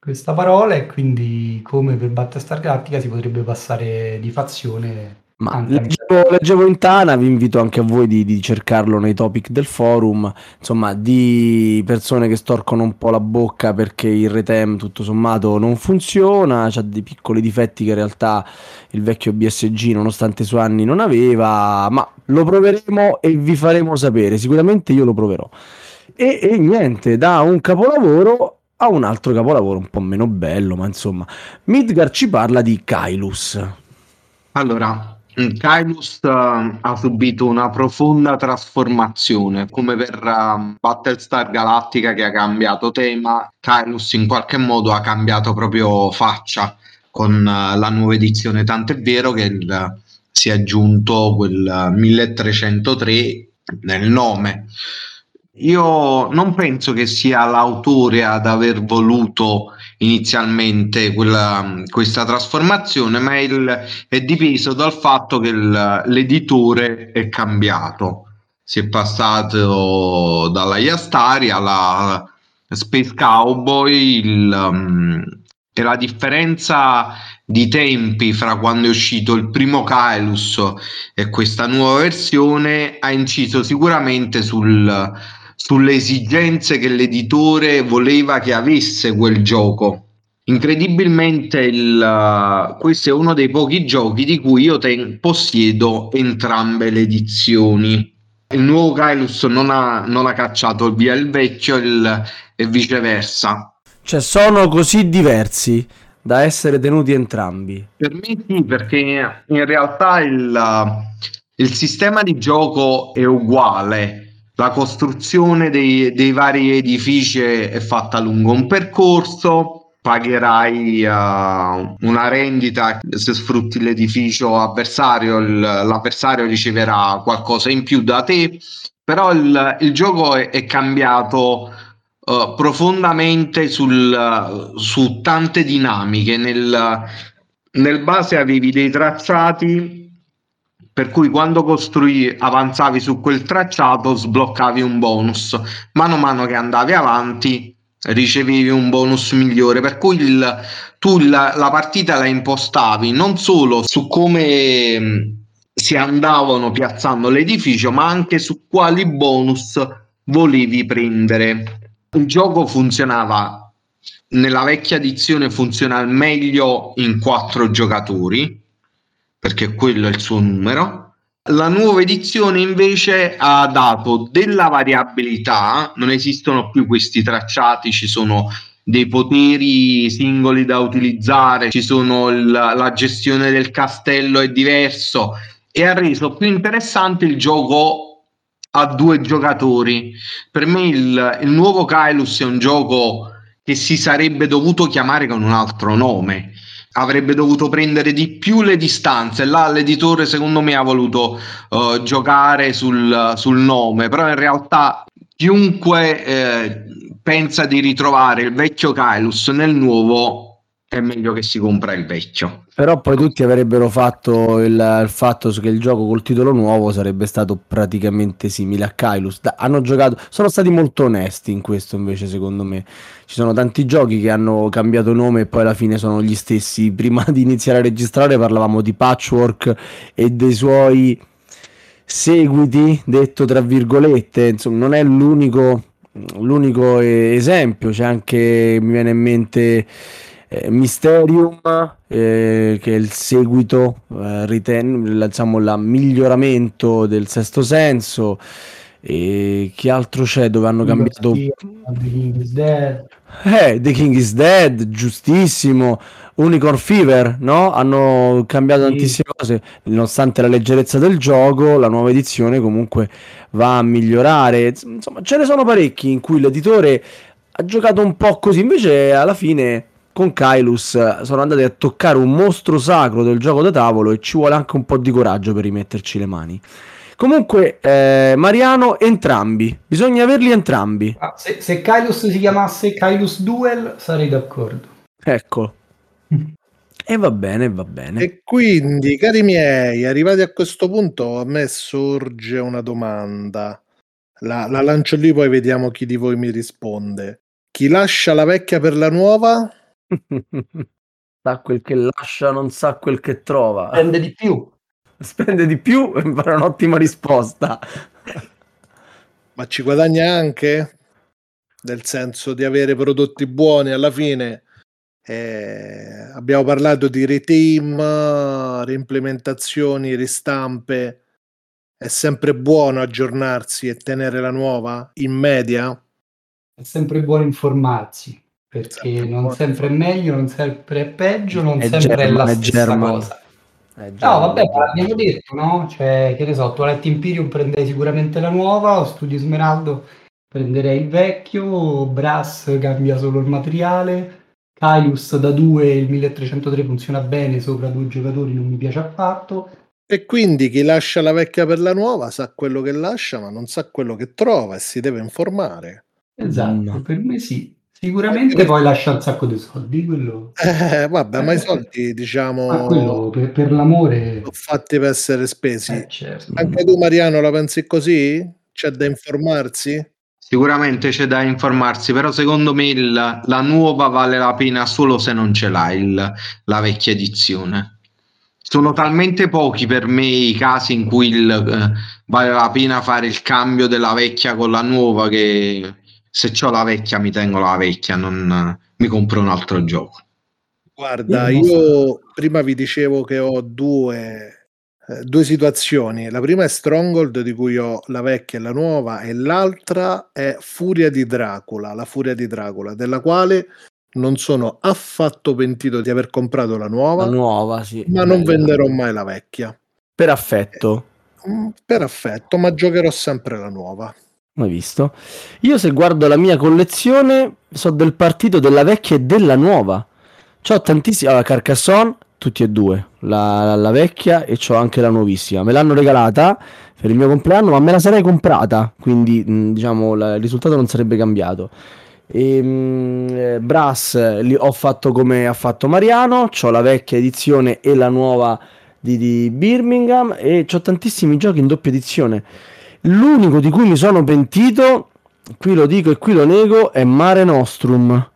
questa parola, e quindi come per Battlestar Galactica si potrebbe passare di fazione Ma leggevo, leggevo in Tana, vi invito anche a voi di, di cercarlo nei topic del forum, insomma, di persone che storcono un po' la bocca perché il retem tutto sommato non funziona, c'ha dei piccoli difetti che in realtà il vecchio BSG nonostante i suoi anni non aveva, ma lo proveremo e vi faremo sapere, sicuramente io lo proverò. E, e niente, da un capolavoro a un altro capolavoro un po' meno bello, ma insomma, Midgar ci parla di Kailus. Allora, Kylus eh, ha subito una profonda trasformazione, come per eh, Battlestar Galactica che ha cambiato tema, Kylus in qualche modo ha cambiato proprio faccia con eh, la nuova edizione, tant'è vero che il- si è aggiunto quel eh, 1303 nel nome. Io non penso che sia l'autore ad aver voluto inizialmente quella- questa trasformazione, ma il- è dipeso dal fatto che il- l'editore è cambiato. Si è passato dalla Yastari alla Space Cowboy il, um, e la differenza di tempi fra quando è uscito il primo Kaelus e questa nuova versione ha inciso sicuramente sul, sulle esigenze che l'editore voleva che avesse quel gioco. Incredibilmente il, questo è uno dei pochi giochi di cui io ten- possiedo entrambe le edizioni. Il nuovo Kaelus non ha, non ha cacciato via il vecchio il- e viceversa. Cioè, sono così diversi da essere tenuti entrambi. Per me sì, perché in realtà il, il sistema di gioco è uguale. La costruzione dei, dei vari edifici è fatta lungo un percorso. Pagherai eh, una rendita se sfrutti l'edificio avversario, il- l'avversario riceverà qualcosa in più da te. Però il, il gioco è, è cambiato eh, profondamente sul, su tante dinamiche. Nel, nel base avevi dei tracciati per cui quando costruì avanzavi su quel tracciato sbloccavi un bonus. Mano a mano che andavi avanti ricevevi un bonus migliore. Per cui il, tu la, la partita la impostavi non solo su come mh, si andavano piazzando l'edificio, ma anche su quali bonus volevi prendere. Il gioco funzionava nella vecchia edizione funziona meglio in quattro giocatori, perché quello è il suo numero. La nuova edizione invece ha dato della variabilità, non esistono più questi tracciati, ci sono dei poteri singoli da utilizzare, ci sono il, la gestione del castello è diverso e ha reso più interessante il gioco a due giocatori. Per me il, il nuovo Kylus è un gioco che si sarebbe dovuto chiamare con un altro nome. Avrebbe dovuto prendere di più le distanze. Là l'editore, secondo me, ha voluto uh, giocare sul, sul, nome, però in realtà chiunque eh, pensa di ritrovare il vecchio Kylus nel nuovo è meglio che si compra il vecchio. Però poi tutti avrebbero fatto il, il, fatto che il gioco col titolo nuovo sarebbe stato praticamente simile a Kylus. Da, hanno giocato, sono stati molto onesti in questo invece secondo me. Ci sono tanti giochi che hanno cambiato nome e poi alla fine sono gli stessi. Prima di iniziare a registrare parlavamo di Patchwork e dei suoi seguiti, detto tra virgolette, insomma non è l'unico, l'unico esempio, c'è anche, mi viene in mente eh, Mysterium, eh, che è il seguito, eh, riten- la, diciamo, il miglioramento del sesto senso. E che altro c'è dove hanno cambiato? The King is Dead. Eh, The King is Dead, giustissimo. Unicorn Fever, no? Hanno cambiato sì. tantissime cose, nonostante la leggerezza del gioco, la nuova edizione comunque va a migliorare. Insomma, ce ne sono parecchi in cui l'editore ha giocato un po' così, invece alla fine con Kylus sono andati a toccare un mostro sacro del gioco da tavolo e ci vuole anche un po' di coraggio per rimetterci le mani. Comunque, eh, Mariano, entrambi, bisogna averli entrambi. Ah, se, se Kylus si chiamasse Kylus Duel, sarei d'accordo. Ecco. E va bene, va bene. E quindi, cari miei, arrivati a questo punto, a me sorge una domanda. La, la lancio lì, poi vediamo chi di voi mi risponde. Chi lascia la vecchia per la nuova? sa quel che lascia, non sa quel che trova. Spende di più. Spende di più e farà un'ottima risposta. Ma ci guadagna anche? Nel senso di avere prodotti buoni alla fine. Eh, abbiamo parlato di reteam, reimplementazioni, ristampe. È sempre buono aggiornarsi e tenere la nuova in media? È sempre buono informarsi perché non sempre è meglio, non sempre è peggio, non è sempre German, è la stessa German. cosa. No, vabbè, abbiamo detto, no? Cioè, che ne so, Toilette Imperium prenderei sicuramente la nuova, Studio Smeraldo prenderei il vecchio, Brass cambia solo il materiale, Kaius da 2 il 1303 funziona bene sopra due giocatori, non mi piace affatto. E quindi chi lascia la vecchia per la nuova sa quello che lascia, ma non sa quello che trova e si deve informare. Esatto, mm. per me sì. Sicuramente poi lascia un sacco di soldi, quello... Eh, vabbè, ma i soldi, diciamo... quello per, per l'amore... Sono fatti per essere spesi. Eh, certo. Anche tu, Mariano, la pensi così? C'è da informarsi? Sicuramente c'è da informarsi, però secondo me il, la nuova vale la pena solo se non ce l'hai il, la vecchia edizione. Sono talmente pochi per me i casi in cui il, eh, vale la pena fare il cambio della vecchia con la nuova che se ho la vecchia mi tengo la vecchia, non mi compro un altro gioco. Guarda, io prima vi dicevo che ho due, eh, due situazioni. La prima è Stronghold, di cui ho la vecchia e la nuova, e l'altra è Furia di Dracula, la Furia di Dracula, della quale non sono affatto pentito di aver comprato la nuova, la nuova sì, ma non venderò mai la vecchia. Per affetto. Eh, per affetto, ma giocherò sempre la nuova. Mai visto. Io se guardo la mia collezione so del partito della vecchia e della nuova. C'ho tantissimi. Allora, Carcassonne, tutti e due. La, la vecchia e c'ho anche la nuovissima. Me l'hanno regalata per il mio compleanno, ma me la sarei comprata. Quindi, mh, diciamo, la, il risultato non sarebbe cambiato. E, mh, eh, Brass li ho fatto come ha fatto Mariano. C'ho la vecchia edizione e la nuova di, di Birmingham. E c'ho tantissimi giochi in doppia edizione. L'unico di cui mi sono pentito, qui lo dico e qui lo nego, è Mare Nostrum.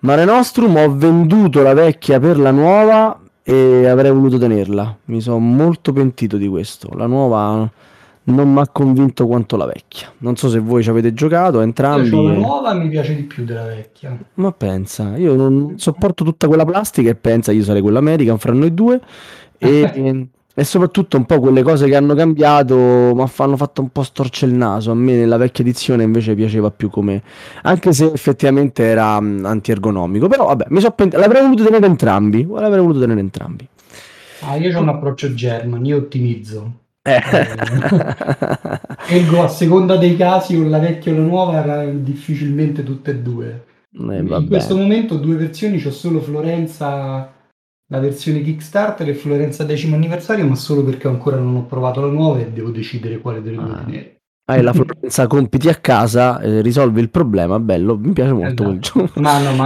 Mare Nostrum ho venduto la vecchia per la nuova e avrei voluto tenerla. Mi sono molto pentito di questo. La nuova non mi ha convinto quanto la vecchia. Non so se voi ci avete giocato entrambi. La nuova mi piace di più della vecchia. Ma pensa, io non sopporto tutta quella plastica e pensa io sarei quella American fra noi due e, e soprattutto un po' quelle cose che hanno cambiato mi hanno fatto un po' storce il naso. A me nella vecchia edizione invece piaceva più come anche se effettivamente era um, antiergonomico, però vabbè, mi so pent- l'avrei voluto tenere entrambi, l'avrei voluto tenere entrambi. Ah, io ho un approccio German, io ottimizzo. Eh. Scelgo a seconda dei casi o la vecchia o la nuova, difficilmente tutte e due. Eh, In questo momento due versioni, c'ho solo Florenza, la versione Kickstarter e Florenza decimo anniversario, ma solo perché ancora non ho provato la nuova e devo decidere quale delle due Ah. tenere. Hai la Florenza, compiti a casa, eh, risolvi il problema, bello, mi piace molto quel Esatto. gioco. Ma no, ma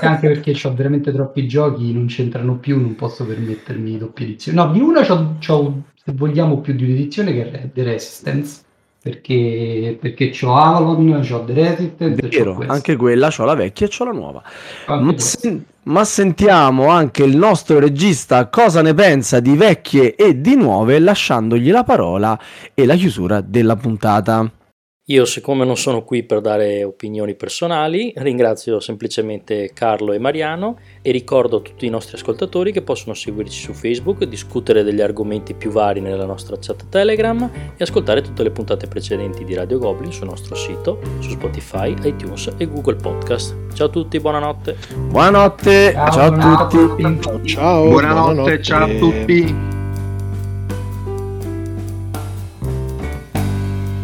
anche perché ho veramente troppi giochi, non c'entrano più, non posso permettermi doppie edizioni. No, di una c'ho, c'ho, se vogliamo, più di un'edizione che è The Resistance, perché, perché c'ho Avalon, c'ho The e c'ho Vero, anche quella, c'ho la vecchia e c'ho la nuova. Ma, sen- ma sentiamo anche il nostro regista cosa ne pensa di vecchie e di nuove, lasciandogli la parola e la chiusura della puntata. Io, siccome non sono qui per dare opinioni personali, ringrazio semplicemente Carlo e Mariano e ricordo a tutti i nostri ascoltatori che possono seguirci su Facebook, discutere degli argomenti più vari nella nostra chat Telegram e ascoltare tutte le puntate precedenti di Radio Goblin sul nostro sito, su Spotify, iTunes e Google Podcast. Ciao a tutti, buonanotte. Buonanotte, ciao, a buonanotte tutti. a tutti. Ciao, Buonanotte, ciao a tutti.